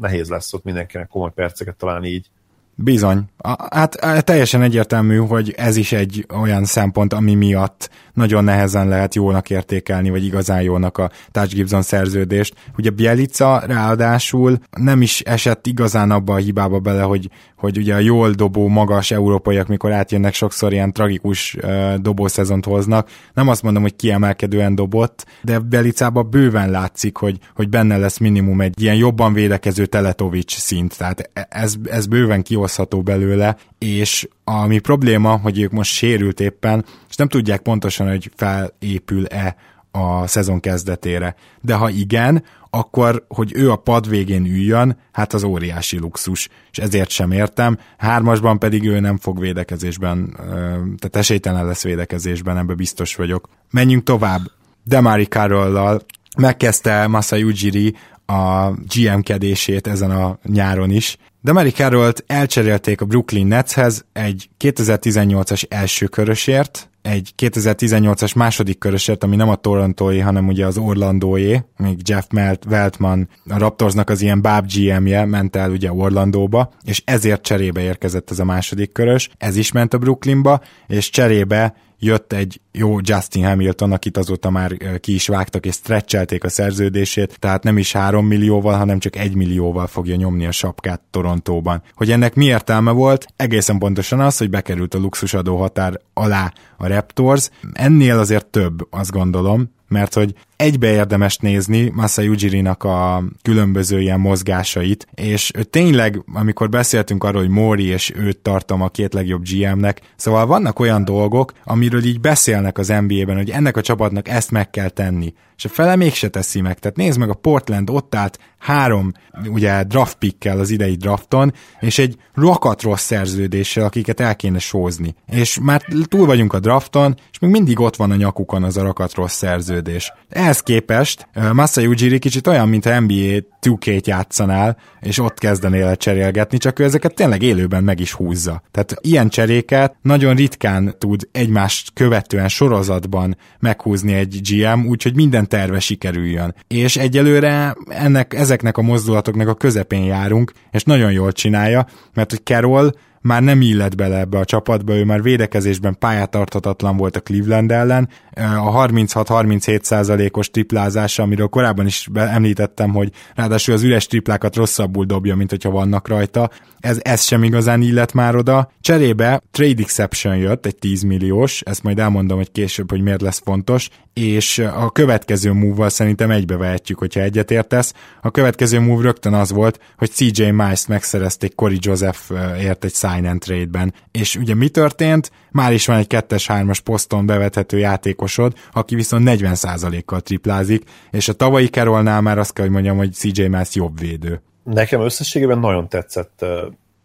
nehéz lesz ott mindenkinek komoly perceket találni így. Bizony. Hát teljesen egyértelmű, hogy ez is egy olyan szempont, ami miatt nagyon nehezen lehet jónak értékelni, vagy igazán jónak a Touch Gibson szerződést. Ugye Bielica ráadásul nem is esett igazán abba a hibába bele, hogy, hogy ugye a jól dobó magas európaiak, mikor átjönnek, sokszor ilyen tragikus uh, dobószezont hoznak. Nem azt mondom, hogy kiemelkedően dobott, de Bielicában bőven látszik, hogy, hogy benne lesz minimum egy ilyen jobban védekező Teletovics szint. Tehát e, ez, ez bőven kihozható belőle, és ami probléma, hogy ők most sérült éppen, és nem tudják pontosan, hogy felépül-e a szezon kezdetére. De ha igen, akkor, hogy ő a pad végén üljön, hát az óriási luxus, és ezért sem értem. Hármasban pedig ő nem fog védekezésben, tehát esélytelen lesz védekezésben, ebbe biztos vagyok. Menjünk tovább. Demari Carroll-lal megkezdte Masai Ujiri a GM-kedését ezen a nyáron is. De Mary carroll elcserélték a Brooklyn Netshez egy 2018-as első körösért, egy 2018-as második körösért, ami nem a Torontói, hanem ugye az Orlandóé, még Jeff Weltman, a Raptorsnak az ilyen báb GM-je ment el ugye Orlandóba, és ezért cserébe érkezett ez a második körös, ez is ment a Brooklynba, és cserébe jött egy jó Justin Hamilton, akit azóta már ki is vágtak és stretchelték a szerződését, tehát nem is 3 millióval, hanem csak 1 millióval fogja nyomni a sapkát Torontóban. Hogy ennek mi értelme volt? Egészen pontosan az, hogy bekerült a luxusadó határ alá a Raptors. Ennél azért több, azt gondolom, mert hogy egybe érdemes nézni Masa Ujiri-nak a különböző ilyen mozgásait, és tényleg, amikor beszéltünk arról, hogy Mori és őt tartom a két legjobb GM-nek, szóval vannak olyan dolgok, amiről így beszélnek az NBA-ben, hogy ennek a csapatnak ezt meg kell tenni, és a fele mégse teszi meg. Tehát nézd meg, a Portland ott állt három ugye draft pickkel az idei drafton, és egy rokat rossz szerződéssel, akiket el kéne sózni. És már túl vagyunk a drafton, és még mindig ott van a nyakukon az a rakat rossz szerződés. Ehhez képest Masai Ujiri kicsit olyan, mint a NBA 2 játszanál, és ott kezdenél el cserélgetni, csak ő ezeket tényleg élőben meg is húzza. Tehát ilyen cseréket nagyon ritkán tud egymást követően sorozatban meghúzni egy GM, úgyhogy minden terve sikerüljön. És egyelőre ennek, ezeknek a mozdulatoknak a közepén járunk, és nagyon jól csinálja, mert hogy Carroll már nem illet bele ebbe a csapatba, ő már védekezésben pályátarthatatlan volt a Cleveland ellen. A 36-37 százalékos triplázása, amiről korábban is említettem, hogy ráadásul az üres triplákat rosszabbul dobja, mint hogyha vannak rajta. Ez, ez sem igazán illet már oda. Cserébe trade exception jött, egy 10 milliós, ezt majd elmondom, hogy később, hogy miért lesz fontos, és a következő move szerintem egybevehetjük, hogyha egyetértesz. A következő move rögtön az volt, hogy CJ Mice megszerezték Corey Joseph ért egy sign and trade-ben. És ugye mi történt? Már is van egy 2-3-as poszton bevethető játékosod, aki viszont 40%-kal triplázik, és a tavalyi Carolnál már azt kell, hogy mondjam, hogy CJ Mice jobb védő. Nekem összességében nagyon tetszett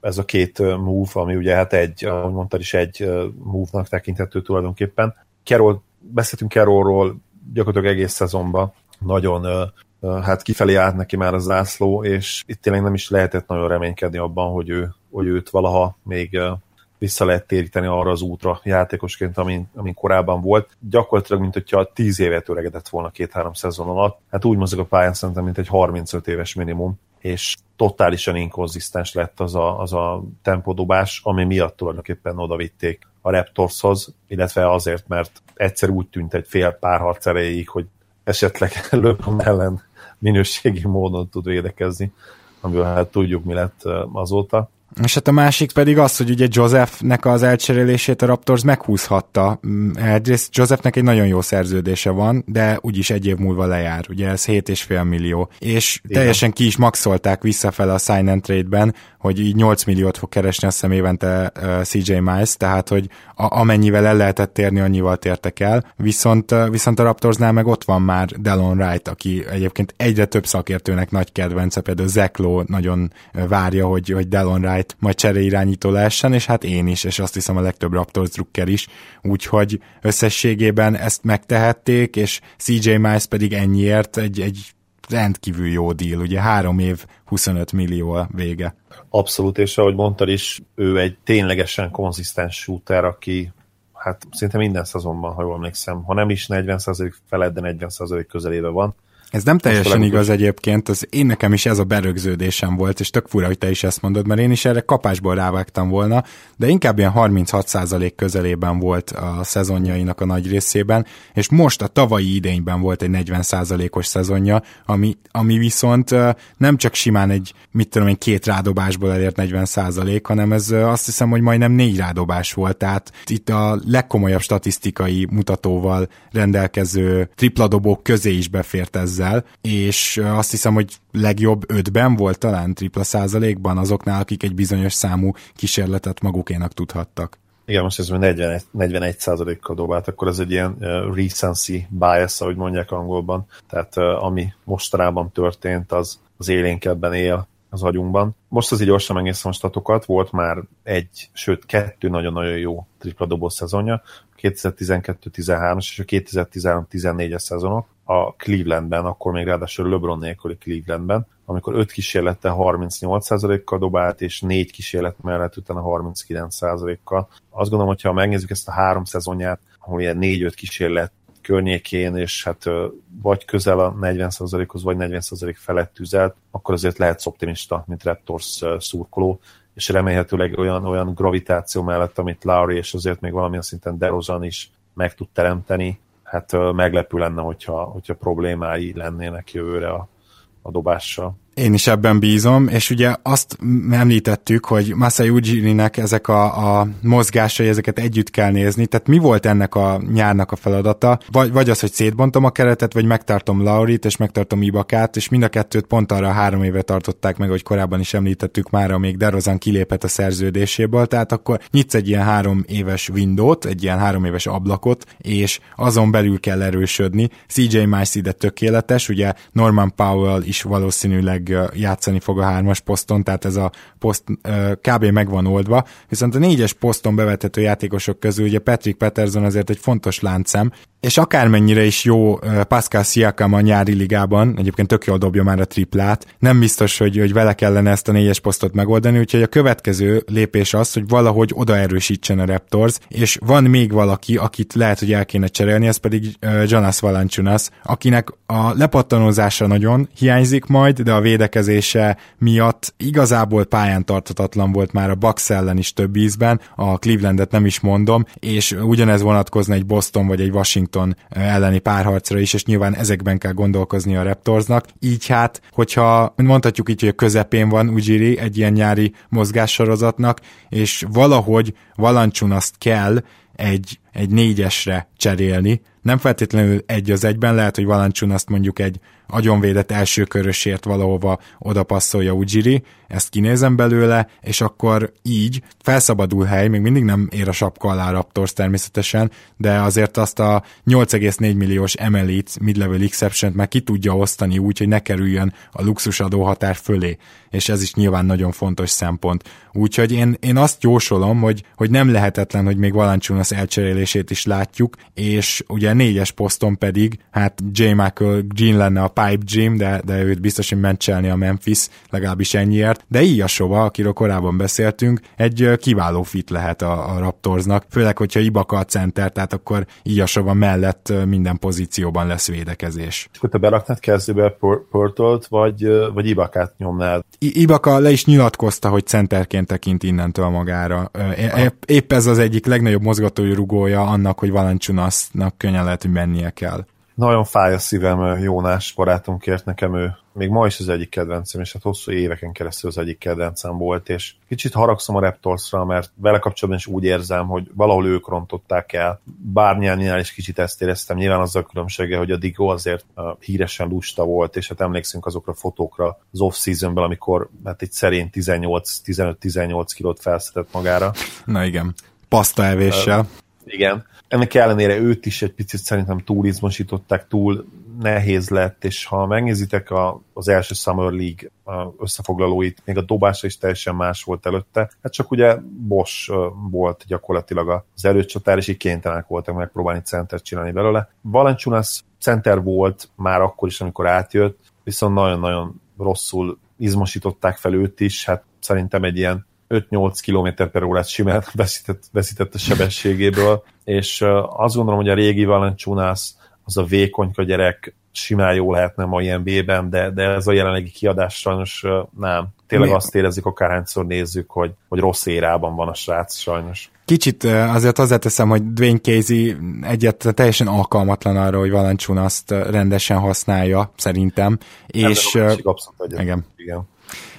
ez a két move, ami ugye hát egy, ahogy mondtad is, egy move-nak tekinthető tulajdonképpen. Carol, beszéltünk Carolról gyakorlatilag egész szezonban, nagyon hát kifelé állt neki már a zászló, és itt tényleg nem is lehetett nagyon reménykedni abban, hogy, ő, hogy őt valaha még vissza lehet téríteni arra az útra játékosként, amin, amin korábban volt. Gyakorlatilag, mint hogyha 10 évet öregedett volna két-három szezon alatt. Hát úgy mozog a pályán szerintem, mint egy 35 éves minimum, és totálisan inkonzisztens lett az a, az a tempodobás, ami miatt tulajdonképpen oda vitték a Raptorshoz, illetve azért, mert egyszer úgy tűnt egy fél pár harc erejéig, hogy esetleg LeBron ellen minőségi módon tud védekezni, amiből hát tudjuk, mi lett azóta. És hát a másik pedig az, hogy ugye Josephnek az elcserélését a Raptors meghúzhatta. Mm, egyrészt Josephnek egy nagyon jó szerződése van, de úgyis egy év múlva lejár. Ugye ez 7,5 millió. És Igen. teljesen ki is maxolták visszafele a sign and trade-ben, hogy így 8 milliót fog keresni a szem évente CJ Miles, tehát hogy a, amennyivel el lehetett térni, annyival tértek el. Viszont, viszont a Raptorsnál meg ott van már Delon Wright, aki egyébként egyre több szakértőnek nagy kedvence, például Lowe nagyon várja, hogy, hogy Delon Wright Knight majd csereirányító lehessen, és hát én is, és azt hiszem a legtöbb Raptors drukker is, úgyhogy összességében ezt megtehették, és CJ Miles pedig ennyiért egy, egy rendkívül jó deal, ugye három év, 25 millió a vége. Abszolút, és ahogy mondtad is, ő egy ténylegesen konzisztens shooter, aki hát szinte minden szezonban, ha jól emlékszem, ha nem is 40% felett, de 40% közelébe van. Ez nem teljesen igaz egyébként, az én nekem is ez a berögződésem volt, és tök fura, hogy te is ezt mondod, mert én is erre kapásból rávágtam volna, de inkább ilyen 36% közelében volt a szezonjainak a nagy részében, és most a tavalyi idényben volt egy 40%-os szezonja, ami, ami viszont nem csak simán egy, mit tudom én, két rádobásból elért 40%, hanem ez azt hiszem, hogy majdnem négy rádobás volt, tehát itt a legkomolyabb statisztikai mutatóval rendelkező tripladobók közé is befért ezzel ezzel, és azt hiszem, hogy legjobb ötben volt talán tripla százalékban azoknál, akik egy bizonyos számú kísérletet magukénak tudhattak. Igen, most ez 41, 41 százalékkal dobált, akkor ez egy ilyen recency bias, ahogy mondják angolban. Tehát uh, ami mostanában történt, az, az élénkebben él az agyunkban. Most az így gyorsan megnéztem a statokat, volt már egy, sőt kettő nagyon-nagyon jó tripla doboz szezonja, 2012-13-as és a 2013-14-es szezonok, a Clevelandben, akkor még ráadásul LeBron nélküli Clevelandben, amikor 5 kísérlettel 38%-kal dobált, és 4 kísérlet mellett utána 39%-kal. Azt gondolom, hogyha megnézzük ezt a három szezonját, ahol ilyen 4-5 kísérlet környékén, és hát vagy közel a 40%-hoz, vagy 40% felett tüzelt, akkor azért lehet optimista, mint Raptors szurkoló, és remélhetőleg olyan, olyan gravitáció mellett, amit Lowry, és azért még valamilyen szinten DeRozan is meg tud teremteni, hát meglepő lenne, hogyha, hogyha problémái lennének jövőre a, a dobással. Én is ebben bízom, és ugye azt említettük, hogy Masai Ujiri-nek ezek a, a mozgásai, ezeket együtt kell nézni, tehát mi volt ennek a nyárnak a feladata? Vagy, vagy az, hogy szétbontom a keretet, vagy megtartom Laurit, és megtartom Ibakát, és mind a kettőt pont arra három éve tartották meg, hogy korábban is említettük már, amíg Derozan kilépett a szerződéséből, tehát akkor nyitsz egy ilyen három éves windowt, egy ilyen három éves ablakot, és azon belül kell erősödni. CJ Mice ide tökéletes, ugye Norman Powell is valószínűleg játszani fog a hármas poszton, tehát ez a poszt kb. meg van oldva, viszont a négyes poszton bevethető játékosok közül ugye Patrick Peterson azért egy fontos láncem, és akármennyire is jó Pascal Siakam a nyári ligában, egyébként tök jól dobja már a triplát, nem biztos, hogy, hogy vele kellene ezt a négyes posztot megoldani, úgyhogy a következő lépés az, hogy valahogy oda erősítsen a Raptors, és van még valaki, akit lehet, hogy el kéne cserélni, ez pedig Jonas Valanciunas, akinek a lepattanózása nagyon hiányzik majd, de a védekezése miatt igazából pályán tartatatlan volt már a Bucks ellen is több ízben, a Clevelandet nem is mondom, és ugyanez vonatkozna egy Boston vagy egy Washington Washington elleni párharcra is, és nyilván ezekben kell gondolkozni a Raptorsnak. Így hát, hogyha mondhatjuk így, hogy a közepén van Ujiri egy ilyen nyári mozgássorozatnak, és valahogy azt kell egy, egy négyesre cserélni, nem feltétlenül egy az egyben, lehet, hogy Valancsun azt mondjuk egy agyonvédett első körösért valahova oda passzolja Ujiri, ezt kinézem belőle, és akkor így felszabadul hely, még mindig nem ér a sapka alá Raptors természetesen, de azért azt a 8,4 milliós emelit mid-level exception meg ki tudja osztani úgy, hogy ne kerüljön a luxusadó határ fölé, és ez is nyilván nagyon fontos szempont. Úgyhogy én, én azt jósolom, hogy, hogy nem lehetetlen, hogy még Valanciunas elcserélését is látjuk, és ugye négyes poszton pedig, hát J. Michael Green lenne a Pipe Jim, de, de őt biztos, hogy meccselni a Memphis, legalábbis ennyiért, de Ilyasova, akiről korábban beszéltünk, egy kiváló fit lehet a, a Raptorsnak, főleg, hogyha Ibaka a center, tehát akkor Ilyasova mellett minden pozícióban lesz védekezés. És akkor te beraknád kezdőbe Portolt, vagy, vagy Ibakát nyomnád? I- Ibaka le is nyilatkozta, hogy centerként tekint innentől magára. Épp ez az egyik legnagyobb mozgatói rugója annak, hogy Valanciunasnak könnyen lehet, hogy mennie kell. Nagyon fáj a szívem Jónás barátunkért, nekem ő még ma is az egyik kedvencem, és hát hosszú éveken keresztül az egyik kedvencem volt, és kicsit haragszom a Raptorsra, mert vele kapcsolatban is úgy érzem, hogy valahol ők rontották el. Bárnyánál is kicsit ezt éreztem, nyilván az a különbsége, hogy a Digo azért uh, híresen lusta volt, és hát emlékszünk azokra a fotókra az off-seasonből, amikor hát egy szerény 18-15-18 kilót felszedett magára. Na igen, paszta evéssel. Uh, igen. Ennek ellenére őt is egy picit szerintem túl izmosították, túl nehéz lett, és ha megnézitek a, az első Summer League összefoglalóit, még a dobása is teljesen más volt előtte. Hát csak ugye Bosch volt gyakorlatilag az erőcsatár, és így kénytelenek voltak megpróbálni centert csinálni belőle. Valanciunas center volt már akkor is, amikor átjött, viszont nagyon-nagyon rosszul izmosították fel őt is, hát szerintem egy ilyen 5-8 km per órát simán veszített, veszített a sebességéből, és azt gondolom, hogy a régi Valanciunas az a vékonyka gyerek simán jó lehetne ma ilyen B-ben, de, de ez a jelenlegi kiadás sajnos nem. Tényleg Mi? azt érezzük, akárhányszor nézzük, hogy, hogy rossz érában van a srác sajnos. Kicsit azért hozzáteszem, hogy Dwayne Casey egyet teljesen alkalmatlan arra, hogy Valanciunas-t rendesen használja, szerintem. És, abszolút igen. igen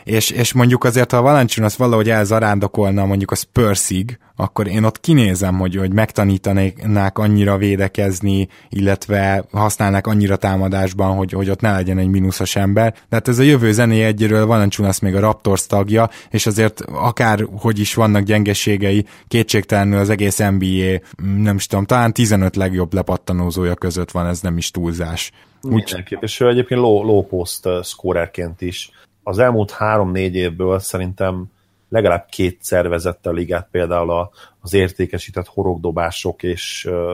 és, és mondjuk azért, ha a Valanciunas valahogy elzarándokolna mondjuk a Spursig, akkor én ott kinézem, hogy, hogy megtanítanák annyira védekezni, illetve használnák annyira támadásban, hogy, hogy ott ne legyen egy mínuszos ember. De hát ez a jövő zené egyről Valanciunas még a Raptors tagja, és azért akár hogy is vannak gyengeségei, kétségtelenül az egész NBA, nem is tudom, talán 15 legjobb lepattanózója között van, ez nem is túlzás. Úgy... És ő egyébként low, low post scorerként is az elmúlt három-négy évből szerintem legalább kétszer vezette a ligát például az értékesített horogdobások és uh,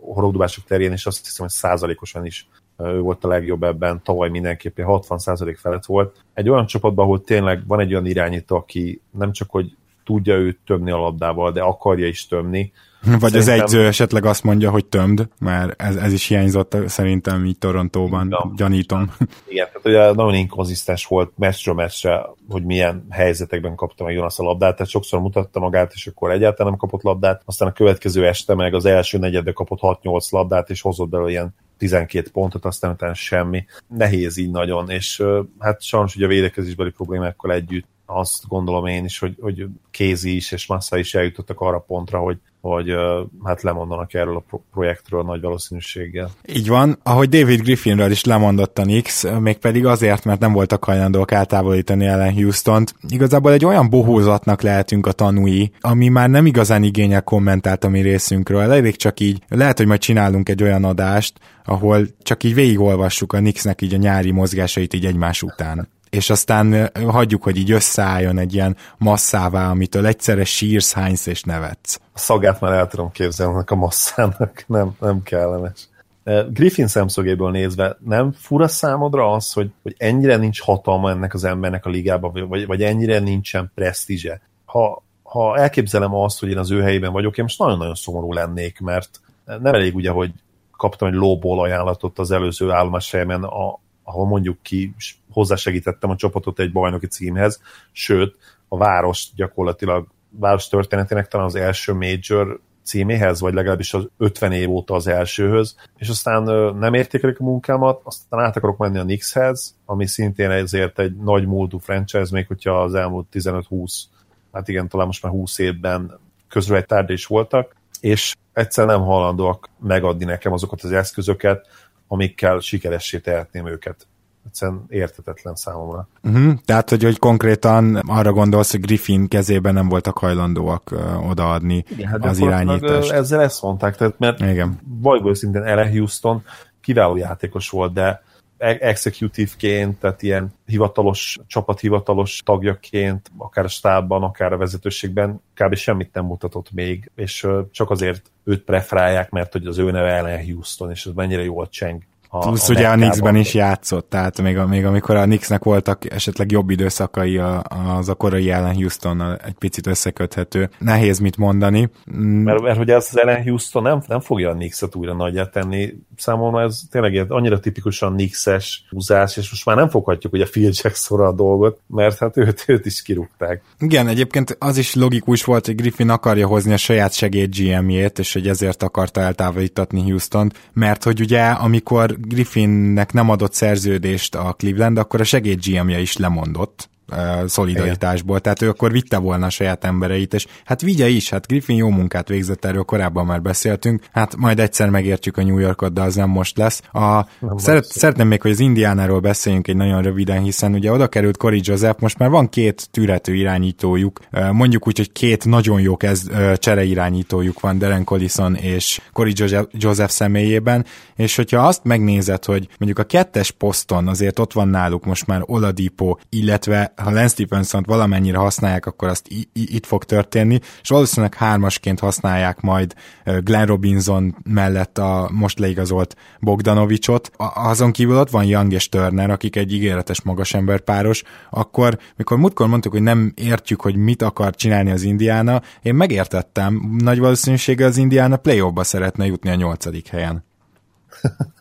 horogdobások terén, és azt hiszem, hogy százalékosan is ő volt a legjobb ebben, tavaly mindenképpen 60% felett volt. Egy olyan csapatban, ahol tényleg van egy olyan irányító, aki nem csak, hogy tudja őt tömni a labdával, de akarja is tömni, vagy Szerintem... az egyző esetleg azt mondja, hogy tömd, mert ez, ez is hiányzott szerintem így Torontóban, Igen. gyanítom. Igen, tehát ugye nagyon inkonzisztens volt meccsről meccsre, hogy milyen helyzetekben kapta meg Jonas a labdát, tehát sokszor mutatta magát, és akkor egyáltalán nem kapott labdát, aztán a következő este meg az első negyedbe kapott 6-8 labdát, és hozott belőle ilyen 12 pontot, aztán utána semmi. Nehéz így nagyon, és hát sajnos ugye a védekezésbeli problémákkal együtt azt gondolom én is, hogy, hogy Kézi is és Massa is eljutottak arra pontra, hogy, hogy hát lemondanak erről a projektről nagy valószínűséggel. Így van, ahogy David Griffinről is lemondott a Knicks, mégpedig azért, mert nem voltak hajlandók eltávolítani ellen Houston-t. Igazából egy olyan bohózatnak lehetünk a tanúi, ami már nem igazán igényel kommentált a mi részünkről. Elég csak így, lehet, hogy majd csinálunk egy olyan adást, ahol csak így végigolvassuk a Knicksnek így a nyári mozgásait így egymás után és aztán hagyjuk, hogy így összeálljon egy ilyen masszává, amitől egyszerre sírsz, hánysz és nevetsz. A szagát már el tudom képzelni a masszának, nem, nem kellemes. Griffin szemszögéből nézve nem fura számodra az, hogy, hogy ennyire nincs hatalma ennek az embernek a ligában, vagy, vagy ennyire nincsen presztízse? Ha, ha elképzelem azt, hogy én az ő helyében vagyok, én most nagyon-nagyon szomorú lennék, mert nem elég ugye, hogy kaptam egy lóból ajánlatot az előző állomás helyemen, a, ahol mondjuk ki hozzásegítettem a csapatot egy bajnoki címhez, sőt, a város gyakorlatilag város történetének talán az első major címéhez, vagy legalábbis az 50 év óta az elsőhöz, és aztán nem értékelik a munkámat, aztán át akarok menni a Knickshez, ami szintén ezért egy nagy múltú franchise, még hogyha az elmúlt 15-20, hát igen, talán most már 20 évben közül egy is voltak, és egyszer nem hajlandóak megadni nekem azokat az eszközöket, amikkel sikeressé tehetném őket egyszerűen értetetlen számomra. Uh-huh. Tehát, hogy, hogy konkrétan arra gondolsz, hogy Griffin kezében nem voltak hajlandóak uh, odaadni Igen, hát az irányítást. Ezzel ezt mondták, tehát mert Igen. vagy szintén Ele Houston kiváló játékos volt, de e- executive-ként, tehát ilyen hivatalos, csapathivatalos tagjaként, akár a stábban, akár a vezetőségben kb. semmit nem mutatott még, és csak azért őt preferálják, mert hogy az ő neve Ellen Houston, és ez mennyire jól cseng a, a ugye a Knicksben is játszott, tehát még, még amikor a Knicksnek voltak esetleg jobb időszakai a, az a korai ellen Houstonnal egy picit összeköthető. Nehéz mit mondani. Mm. Mert, mert hogy ez az ellen Houston nem, nem fogja a Knickset újra nagyját tenni. Számomra ez tényleg annyira tipikusan Knicks-es húzás, és most már nem foghatjuk ugye Phil Jackson a dolgot, mert hát őt, őt is kirúgták. Igen, egyébként az is logikus volt, hogy Griffin akarja hozni a saját segéd GM-jét, és hogy ezért akarta eltávolítatni Houston-t, mert hogy ugye amikor Griffinnek nem adott szerződést a Cleveland, akkor a segéd GM-je is lemondott, szolidaritásból, Igen. tehát ő akkor vitte volna a saját embereit, és hát vigye is, hát Griffin jó munkát végzett, erről korábban már beszéltünk, hát majd egyszer megértjük a New Yorkot, de az nem most lesz. A, szeret, szeretném még, hogy az Indiánáról beszéljünk egy nagyon röviden, hiszen ugye oda került Cory Joseph, most már van két tűrető irányítójuk, mondjuk úgy, hogy két nagyon jó kezd, csere irányítójuk van, Deren Collison és Cory Joseph személyében, és hogyha azt megnézed, hogy mondjuk a kettes poszton azért ott van náluk most már Oladipo, illetve ha Lance stephenson valamennyire használják, akkor azt itt fog történni, és valószínűleg hármasként használják majd Glenn Robinson mellett a most leigazolt Bogdanovicsot. Azon kívül ott van Young és Turner, akik egy ígéretes magas páros, akkor, mikor múltkor mondtuk, hogy nem értjük, hogy mit akar csinálni az Indiana, én megértettem, nagy valószínűséggel az Indiana play ba szeretne jutni a nyolcadik helyen.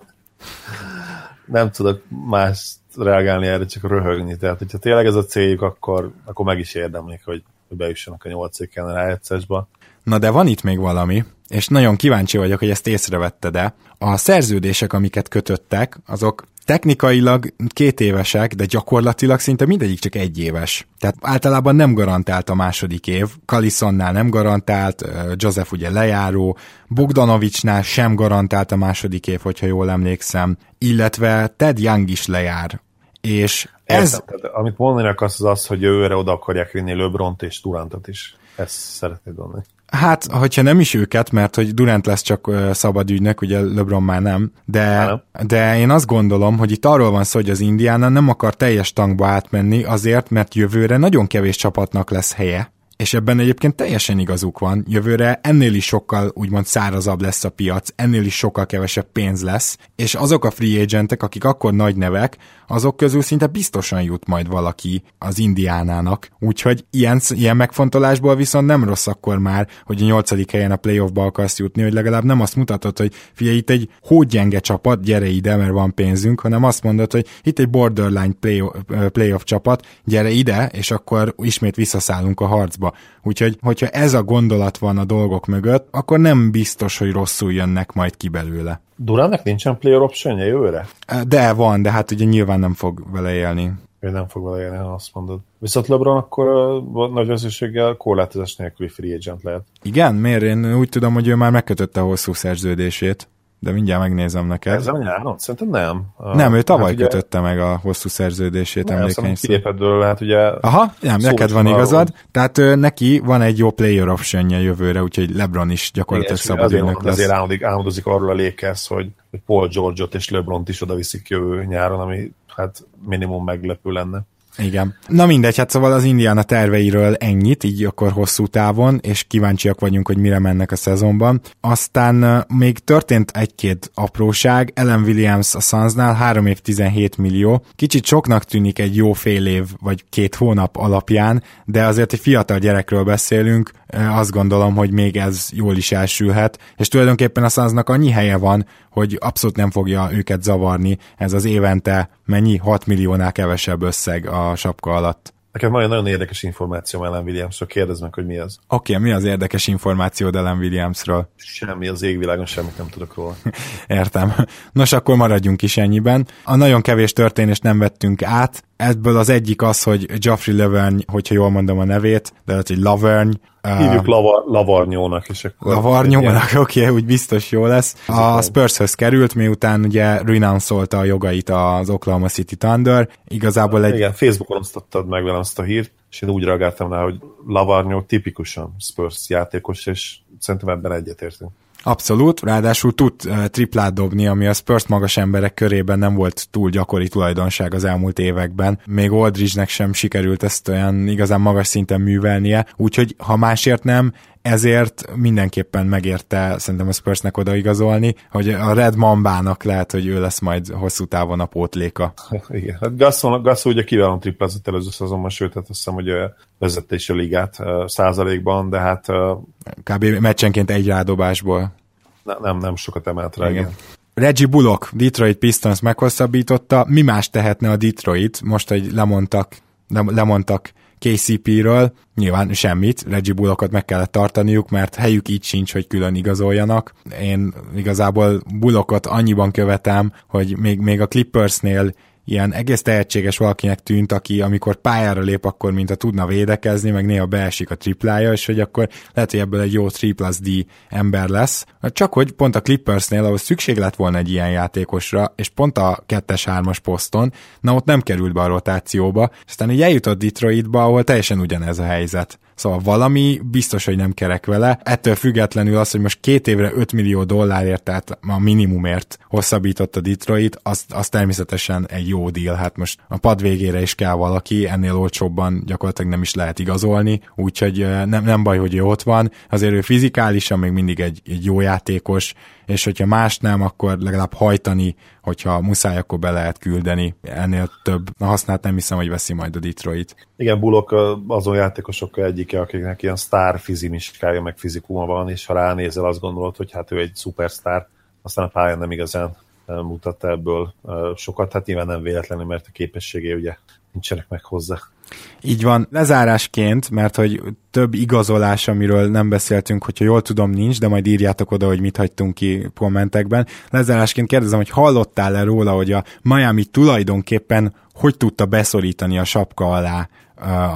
nem tudok más reagálni erre, csak röhögni. Tehát, hogyha tényleg ez a céljuk, akkor, akkor meg is érdemlik, hogy, bejussanak a nyolcéken a rájegyszesbe. Na de van itt még valami, és nagyon kíváncsi vagyok, hogy ezt észrevette, de a szerződések, amiket kötöttek, azok technikailag két évesek, de gyakorlatilag szinte mindegyik csak egy éves. Tehát általában nem garantált a második év, Kalisonnál nem garantált, Joseph ugye lejáró, Bogdanovicsnál sem garantált a második év, hogyha jól emlékszem, illetve Ted Young is lejár. És ez... Tehát, amit mondani akarsz az az, hogy őre oda akarják vinni Löbront és Durantot is. Ezt szeretnéd mondani. Hát, hogyha nem is őket, mert hogy Durant lesz csak szabad ügynök, ugye LeBron már nem, de, de én azt gondolom, hogy itt arról van szó, hogy az Indiana nem akar teljes tankba átmenni azért, mert jövőre nagyon kevés csapatnak lesz helye, és ebben egyébként teljesen igazuk van. Jövőre ennél is sokkal úgymond szárazabb lesz a piac, ennél is sokkal kevesebb pénz lesz, és azok a free agentek, akik akkor nagy nevek, azok közül szinte biztosan jut majd valaki az Indiánának. Úgyhogy ilyen, ilyen megfontolásból viszont nem rossz akkor már, hogy a nyolcadik helyen a playoffba akarsz jutni, hogy legalább nem azt mutatod, hogy figyelj, itt egy hógyenge csapat, gyere ide, mert van pénzünk, hanem azt mondod, hogy itt egy borderline play, playoff csapat, gyere ide, és akkor ismét visszaszállunk a harcba. Úgyhogy, hogyha ez a gondolat van a dolgok mögött, akkor nem biztos, hogy rosszul jönnek majd ki belőle. Durának nincsen player optionja jövőre? De van, de hát ugye nyilván nem fog vele élni. Ő nem fog vele élni, ha azt mondod. Viszont LeBron akkor uh, nagy összességgel korlátozás nélküli free agent lehet. Igen? Miért? Én úgy tudom, hogy ő már megkötötte a hosszú szerződését de mindjárt megnézem neked. Ez a nyáron? Szerintem nem. Nem, ő tavaly hát ugye... kötötte meg a hosszú szerződését, emlékeim szerint. hát ugye... Aha, nem, neked van igazad. Tehát ő, neki van egy jó player optionja jövőre, úgyhogy LeBron is gyakorlatilag szabad azért, lesz. Azért álmodik, álmodozik arról a Lakers, hogy, hogy Paul George-ot és LeBron-t is oda viszik jövő nyáron, ami hát minimum meglepő lenne. Igen. Na mindegy, hát szóval az Indiana terveiről ennyit, így akkor hosszú távon, és kíváncsiak vagyunk, hogy mire mennek a szezonban. Aztán még történt egy-két apróság, Ellen Williams a Sunsnál 3 év 17 millió. Kicsit soknak tűnik egy jó fél év vagy két hónap alapján, de azért egy fiatal gyerekről beszélünk, azt gondolom, hogy még ez jól is elsülhet, és tulajdonképpen a Sunsnak annyi helye van, hogy abszolút nem fogja őket zavarni ez az évente mennyi 6 milliónál kevesebb összeg a sapka alatt. Nekem nagyon, nagyon érdekes információ Ellen Williamsről, kérdezd meg, hogy mi az. Oké, okay, mi az érdekes információ Ellen Williamsről? Semmi az égvilágon, semmit nem tudok róla. Értem. Nos, akkor maradjunk is ennyiben. A nagyon kevés történést nem vettünk át, ebből az egyik az, hogy Geoffrey Laverne, hogyha jól mondom a nevét, de lehet, hogy Laverne. Hívjuk uh, Lavar, Lavarnyónak, és akkor... Lavarnyónak, oké, okay, úgy biztos jó lesz. A Spurshöz került, miután ugye renounce a jogait az Oklahoma City Thunder. Igazából egy... Igen, Facebookon osztottad meg velem azt a hírt, és én úgy reagáltam rá, hogy Lavarnyó tipikusan Spurs játékos, és szerintem ebben egyetértünk. Abszolút, ráadásul tud uh, triplát dobni, ami a Spurs magas emberek körében nem volt túl gyakori tulajdonság az elmúlt években. Még Aldridge-nek sem sikerült ezt olyan igazán magas szinten művelnie, úgyhogy ha másért nem, ezért mindenképpen megérte szerintem a Spursnek odaigazolni, hogy a Red Mambának lehet, hogy ő lesz majd hosszú távon a pótléka. Igen, hát Gasson, Gasson ugye kiválóan triplázott előző szezonban, sőt, hát azt hiszem, hogy vezette is a ligát százalékban, de hát... Kb. meccsenként egy rádobásból. Ne, nem, nem sokat emelt rá, igen. igen. Reggie Bullock, Detroit Pistons meghosszabbította, mi más tehetne a Detroit, most, hogy lemondtak, lemondtak KCP-ről, nyilván semmit, Reggie Bullockot meg kellett tartaniuk, mert helyük így sincs, hogy külön igazoljanak. Én igazából Bullockot annyiban követem, hogy még, még a Clippersnél ilyen egész tehetséges valakinek tűnt, aki amikor pályára lép, akkor mint a tudna védekezni, meg néha beesik a triplája, és hogy akkor lehet, hogy ebből egy jó 3 plus D ember lesz. Csak hogy pont a Clippersnél, ahol szükség lett volna egy ilyen játékosra, és pont a 2-3-as poszton, na ott nem került be a rotációba, aztán így eljutott Detroitba, ahol teljesen ugyanez a helyzet. Szóval valami biztos, hogy nem kerek vele. Ettől függetlenül az, hogy most két évre 5 millió dollárért, tehát a minimumért hosszabbított a Detroit, az, az természetesen egy jó deal. Hát most a pad végére is kell valaki, ennél olcsóbban gyakorlatilag nem is lehet igazolni, úgyhogy nem, nem baj, hogy ő ott van. Azért ő fizikálisan még mindig egy, egy jó játékos, és hogyha más nem, akkor legalább hajtani, hogyha muszáj, akkor be lehet küldeni. Ennél több na használt nem hiszem, hogy veszi majd a Detroit. Igen, Bulok azon játékosok egyike, akiknek ilyen sztár fizimiskája, meg fizikuma van, és ha ránézel, azt gondolod, hogy hát ő egy szupersztár, aztán a pályán nem igazán mutatta ebből sokat, hát nyilván nem véletlenül, mert a képességé ugye nincsenek meg hozzá. Így van, lezárásként, mert hogy több igazolás, amiről nem beszéltünk, hogyha jól tudom, nincs, de majd írjátok oda, hogy mit hagytunk ki kommentekben. Lezárásként kérdezem, hogy hallottál-e róla, hogy a Miami tulajdonképpen hogy tudta beszorítani a sapka alá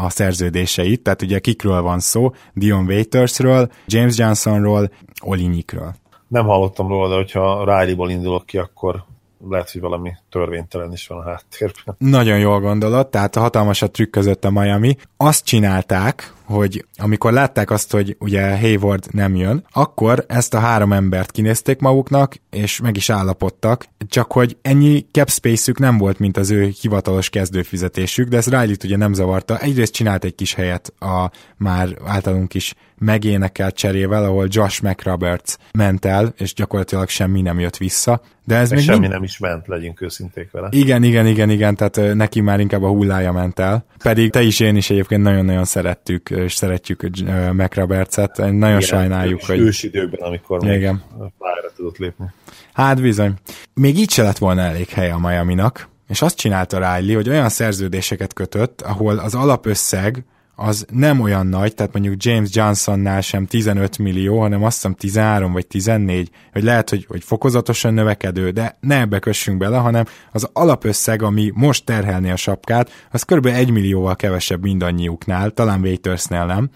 a szerződéseit, tehát ugye kikről van szó, Dion Waitersről, James Johnsonról, Olinikről. Nem hallottam róla, de hogyha Riley-ból indulok ki, akkor lehet, hogy valami törvénytelen is van a háttérben. Nagyon jól gondolod, tehát a hatalmasat trükk között a Miami. Azt csinálták, hogy amikor látták azt, hogy ugye Hayward nem jön, akkor ezt a három embert kinézték maguknak, és meg is állapodtak, csak hogy ennyi cap space-ük nem volt, mint az ő hivatalos kezdőfizetésük, de ez Riley-t ugye nem zavarta. Egyrészt csinált egy kis helyet a már általunk is megénekelt cserével, ahol Josh McRoberts ment el, és gyakorlatilag semmi nem jött vissza. De ez még semmi mind... nem is ment, legyünk őszinték vele. Igen, igen, igen, igen, tehát neki már inkább a hullája ment el. Pedig te is, én is egyébként nagyon-nagyon szerettük, és szeretjük ö, McRobertset. Nagyon Igen, sajnáljuk, ős, hogy... Ős időkben, amikor Igen. pályára tudott lépni. Hát bizony. Még így se lett volna elég hely a Miami-nak, és azt csinálta Riley, hogy olyan szerződéseket kötött, ahol az alapösszeg az nem olyan nagy, tehát mondjuk James Johnsonnál sem 15 millió, hanem azt hiszem 13 vagy 14, hogy lehet, hogy, hogy fokozatosan növekedő, de ne ebbe kössünk bele, hanem az alapösszeg, ami most terhelné a sapkát, az kb. 1 millióval kevesebb mindannyiuknál, talán Waitersnél nem,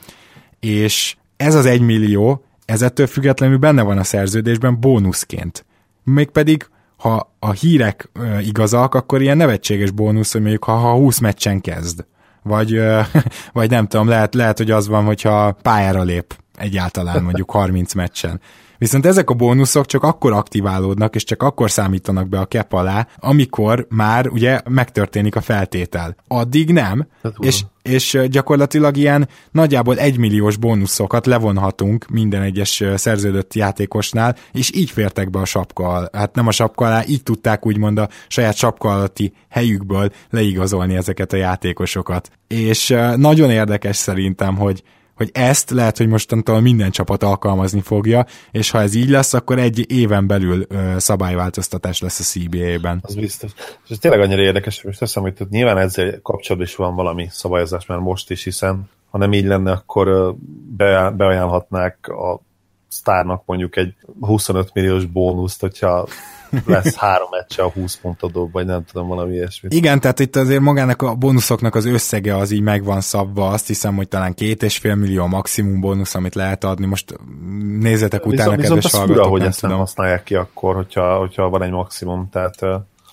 és ez az 1 millió, ez ettől függetlenül benne van a szerződésben bónuszként. Mégpedig ha a hírek igazak, akkor ilyen nevetséges bónusz, hogy mondjuk ha, ha 20 meccsen kezd. Vagy, vagy nem tudom, lehet, lehet, hogy az van, hogyha pályára lép egyáltalán mondjuk 30 meccsen. Viszont ezek a bónuszok csak akkor aktiválódnak, és csak akkor számítanak be a kep alá, amikor már ugye megtörténik a feltétel. Addig nem, Hát, és, és gyakorlatilag ilyen nagyjából egymilliós bónuszokat levonhatunk minden egyes szerződött játékosnál, és így fértek be a sapka. Hát nem a sapka alá, így tudták úgymond a saját sapka alatti helyükből leigazolni ezeket a játékosokat. És nagyon érdekes szerintem, hogy hogy ezt lehet, hogy mostantól minden csapat alkalmazni fogja, és ha ez így lesz, akkor egy éven belül ö, szabályváltoztatás lesz a CBA-ben. Az biztos. És ez tényleg annyira érdekes, hogy most teszem, hogy tehát nyilván ezzel kapcsolatban is van valami szabályozás már most is, hiszen ha nem így lenne, akkor be, beajánlhatnák a sztárnak mondjuk egy 25 milliós bónuszt, hogyha lesz három meccse a 20 pontot dob, vagy nem tudom, valami ilyesmit. Igen, tehát itt azért magának a bónuszoknak az összege az így meg van szabva, azt hiszem, hogy talán két és fél millió a maximum bónusz, amit lehet adni. Most nézzetek utána, viszont, viszont kedves az fura, hallgatók, hogy nem ezt nem tudom. használják ki akkor, hogyha, hogyha van egy maximum, tehát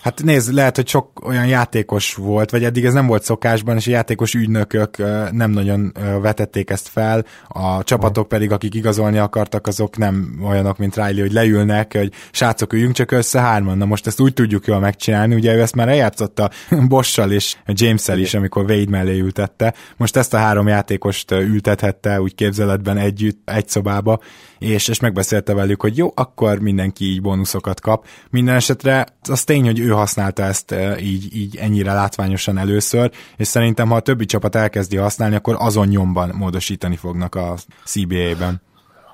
Hát nézd, lehet, hogy sok olyan játékos volt, vagy eddig ez nem volt szokásban, és a játékos ügynökök nem nagyon vetették ezt fel, a csapatok pedig, akik igazolni akartak, azok nem olyanok, mint Riley, hogy leülnek, hogy srácok, üljünk csak össze hárman. Na most ezt úgy tudjuk jól megcsinálni, ugye ő ezt már eljátszotta Bossal és James-el is, amikor Wade mellé ültette. Most ezt a három játékost ültethette úgy képzeletben együtt, egy szobába, és, és megbeszélte velük, hogy jó, akkor mindenki így bónuszokat kap. Minden esetre az tény, hogy ő használta ezt e, így, így ennyire látványosan először, és szerintem, ha a többi csapat elkezdi használni, akkor azon nyomban módosítani fognak a CBA-ben.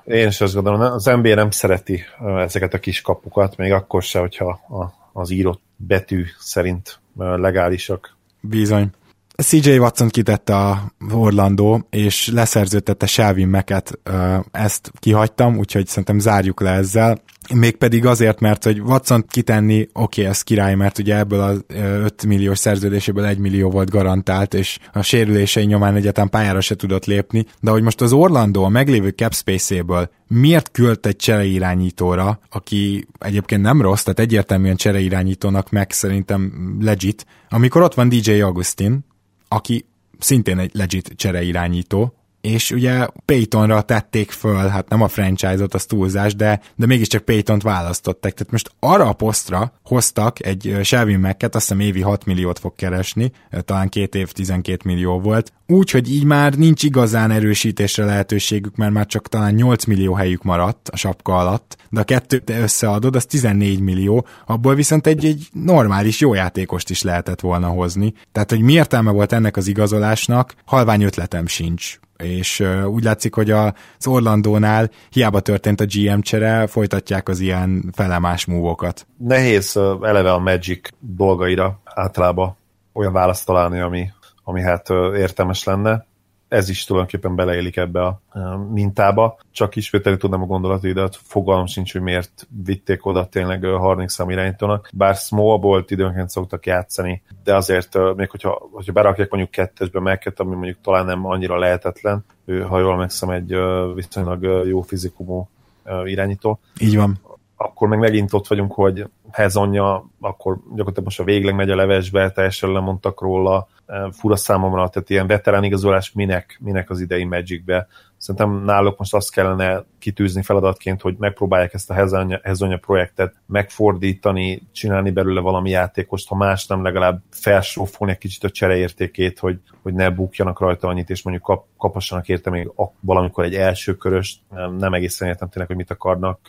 Én is azt gondolom, az NBA nem szereti ö, ezeket a kis kapukat, még akkor se, hogyha a, az írott betű szerint ö, legálisak. Bizony. CJ Watson kitette a Orlandó, és leszerződtette Shelvin Meket, ezt kihagytam, úgyhogy szerintem zárjuk le ezzel. Mégpedig azért, mert hogy Watson kitenni, oké, okay, ez király, mert ugye ebből az 5 milliós szerződéséből 1 millió volt garantált, és a sérülései nyomán egyetem pályára se tudott lépni, de hogy most az Orlando a meglévő cap space-éből miért küld egy csereirányítóra, aki egyébként nem rossz, tehát egyértelműen csereirányítónak meg szerintem legit, amikor ott van DJ Augustin, aki szintén egy legit csereirányító, és ugye Paytonra tették föl, hát nem a franchise-ot, az túlzás, de, de mégiscsak Paytont választották. Tehát most arra a posztra hoztak egy Shelvin Macket, azt hiszem évi 6 milliót fog keresni, talán két év 12 millió volt. Úgy, hogy így már nincs igazán erősítésre lehetőségük, mert már csak talán 8 millió helyük maradt a sapka alatt, de a kettőt összeadod, az 14 millió, abból viszont egy, egy normális jó játékost is lehetett volna hozni. Tehát, hogy mi értelme volt ennek az igazolásnak, halvány ötletem sincs és úgy látszik, hogy az Orlandónál hiába történt a GM csere, folytatják az ilyen felemás múvokat. Nehéz eleve a Magic dolgaira általában olyan választ találni, ami, ami hát értelmes lenne. Ez is tulajdonképpen beleélik ebbe a mintába. Csak ismételni tudnám a gondolataidat, fogalmam sincs, hogy miért vitték oda tényleg ö, harmadik szám irányítónak. Bár small bolt időnként szoktak játszani, de azért még hogyha, hogyha berakják mondjuk kettesbe meket, ami mondjuk talán nem annyira lehetetlen, ő, ha jól megszem, egy viszonylag jó fizikumú irányító, Így van. Akkor meg megint ott vagyunk, hogy Hezonja, akkor gyakorlatilag most a végleg megy a levesbe, teljesen lemondtak róla, fura számomra, tehát ilyen veterán igazolás minek, minek az idei Magicbe. Szerintem náluk most azt kellene kitűzni feladatként, hogy megpróbálják ezt a Hezonya projektet megfordítani, csinálni belőle valami játékost, ha más nem legalább felsófolni egy kicsit a csereértékét, hogy, hogy ne bukjanak rajta annyit, és mondjuk kap, kapassanak érte még valamikor egy első köröst. Nem, nem egészen értem tényleg, hogy mit akarnak.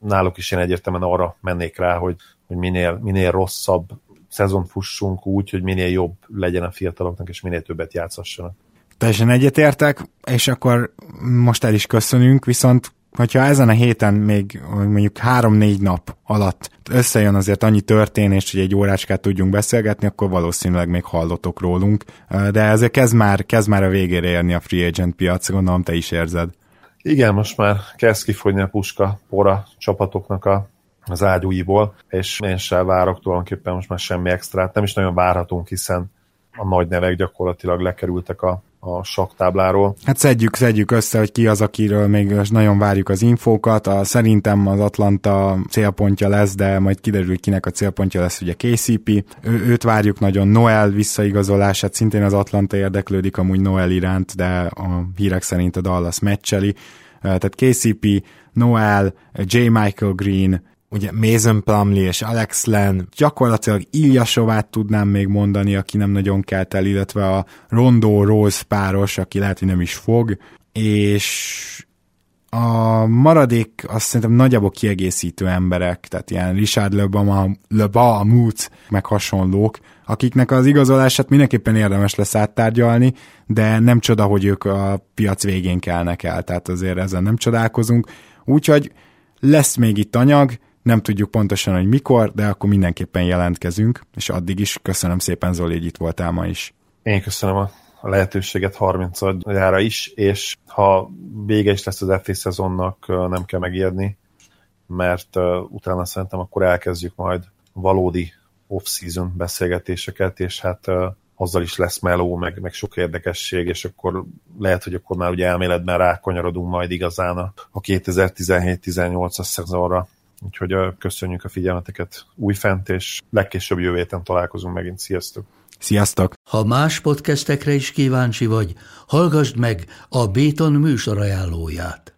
Náluk is én egyértelműen arra mennék rá, hogy, hogy minél, minél rosszabb szezon fussunk úgy, hogy minél jobb legyen a fiataloknak, és minél többet játszassanak. Teljesen egyetértek, és akkor most el is köszönünk, viszont hogyha ezen a héten még mondjuk három-négy nap alatt összejön azért annyi történés, hogy egy órácskát tudjunk beszélgetni, akkor valószínűleg még hallotok rólunk, de ezért kezd már, kezd már a végére érni a free agent piac, gondolom te is érzed. Igen, most már kezd kifogyni a puska pora csapatoknak a az ágyúiból, és én sem várok tulajdonképpen most már semmi extrát, nem is nagyon várhatunk, hiszen a nagy nevek gyakorlatilag lekerültek a, a saktábláról. Hát szedjük, szedjük össze, hogy ki az, akiről még nagyon várjuk az infókat. A, szerintem az Atlanta célpontja lesz, de majd kiderül, kinek a célpontja lesz ugye KCP. Ő, őt várjuk nagyon. Noel visszaigazolását szintén az Atlanta érdeklődik amúgy Noel iránt, de a hírek szerint a Dallas meccseli. Tehát KCP, Noel, J. Michael Green, ugye Mason Plumley és Alex Len, gyakorlatilag Ilyasovát tudnám még mondani, aki nem nagyon kelt el, illetve a Rondo Rose páros, aki lehet, hogy nem is fog, és a maradék azt szerintem nagyjából kiegészítő emberek, tehát ilyen Richard Leba, Mutz, meg hasonlók, akiknek az igazolását mindenképpen érdemes lesz áttárgyalni, de nem csoda, hogy ők a piac végén kelnek el, tehát azért ezen nem csodálkozunk. Úgyhogy lesz még itt anyag, nem tudjuk pontosan, hogy mikor, de akkor mindenképpen jelentkezünk, és addig is köszönöm szépen Zoli, hogy itt voltál ma is. Én köszönöm a lehetőséget 30 jára is, és ha vége is lesz az FA szezonnak, nem kell megijedni, mert utána szerintem akkor elkezdjük majd valódi off-season beszélgetéseket, és hát azzal is lesz meló, meg, meg sok érdekesség, és akkor lehet, hogy akkor már ugye elméletben rákonyarodunk majd igazán a 2017-18-as szezonra. Úgyhogy köszönjük a figyelmeteket újfent, és legkésőbb jövő héten találkozunk megint. Sziasztok! Sziasztok! Ha más podcastekre is kíváncsi vagy, hallgassd meg a Béton műsor ajánlóját.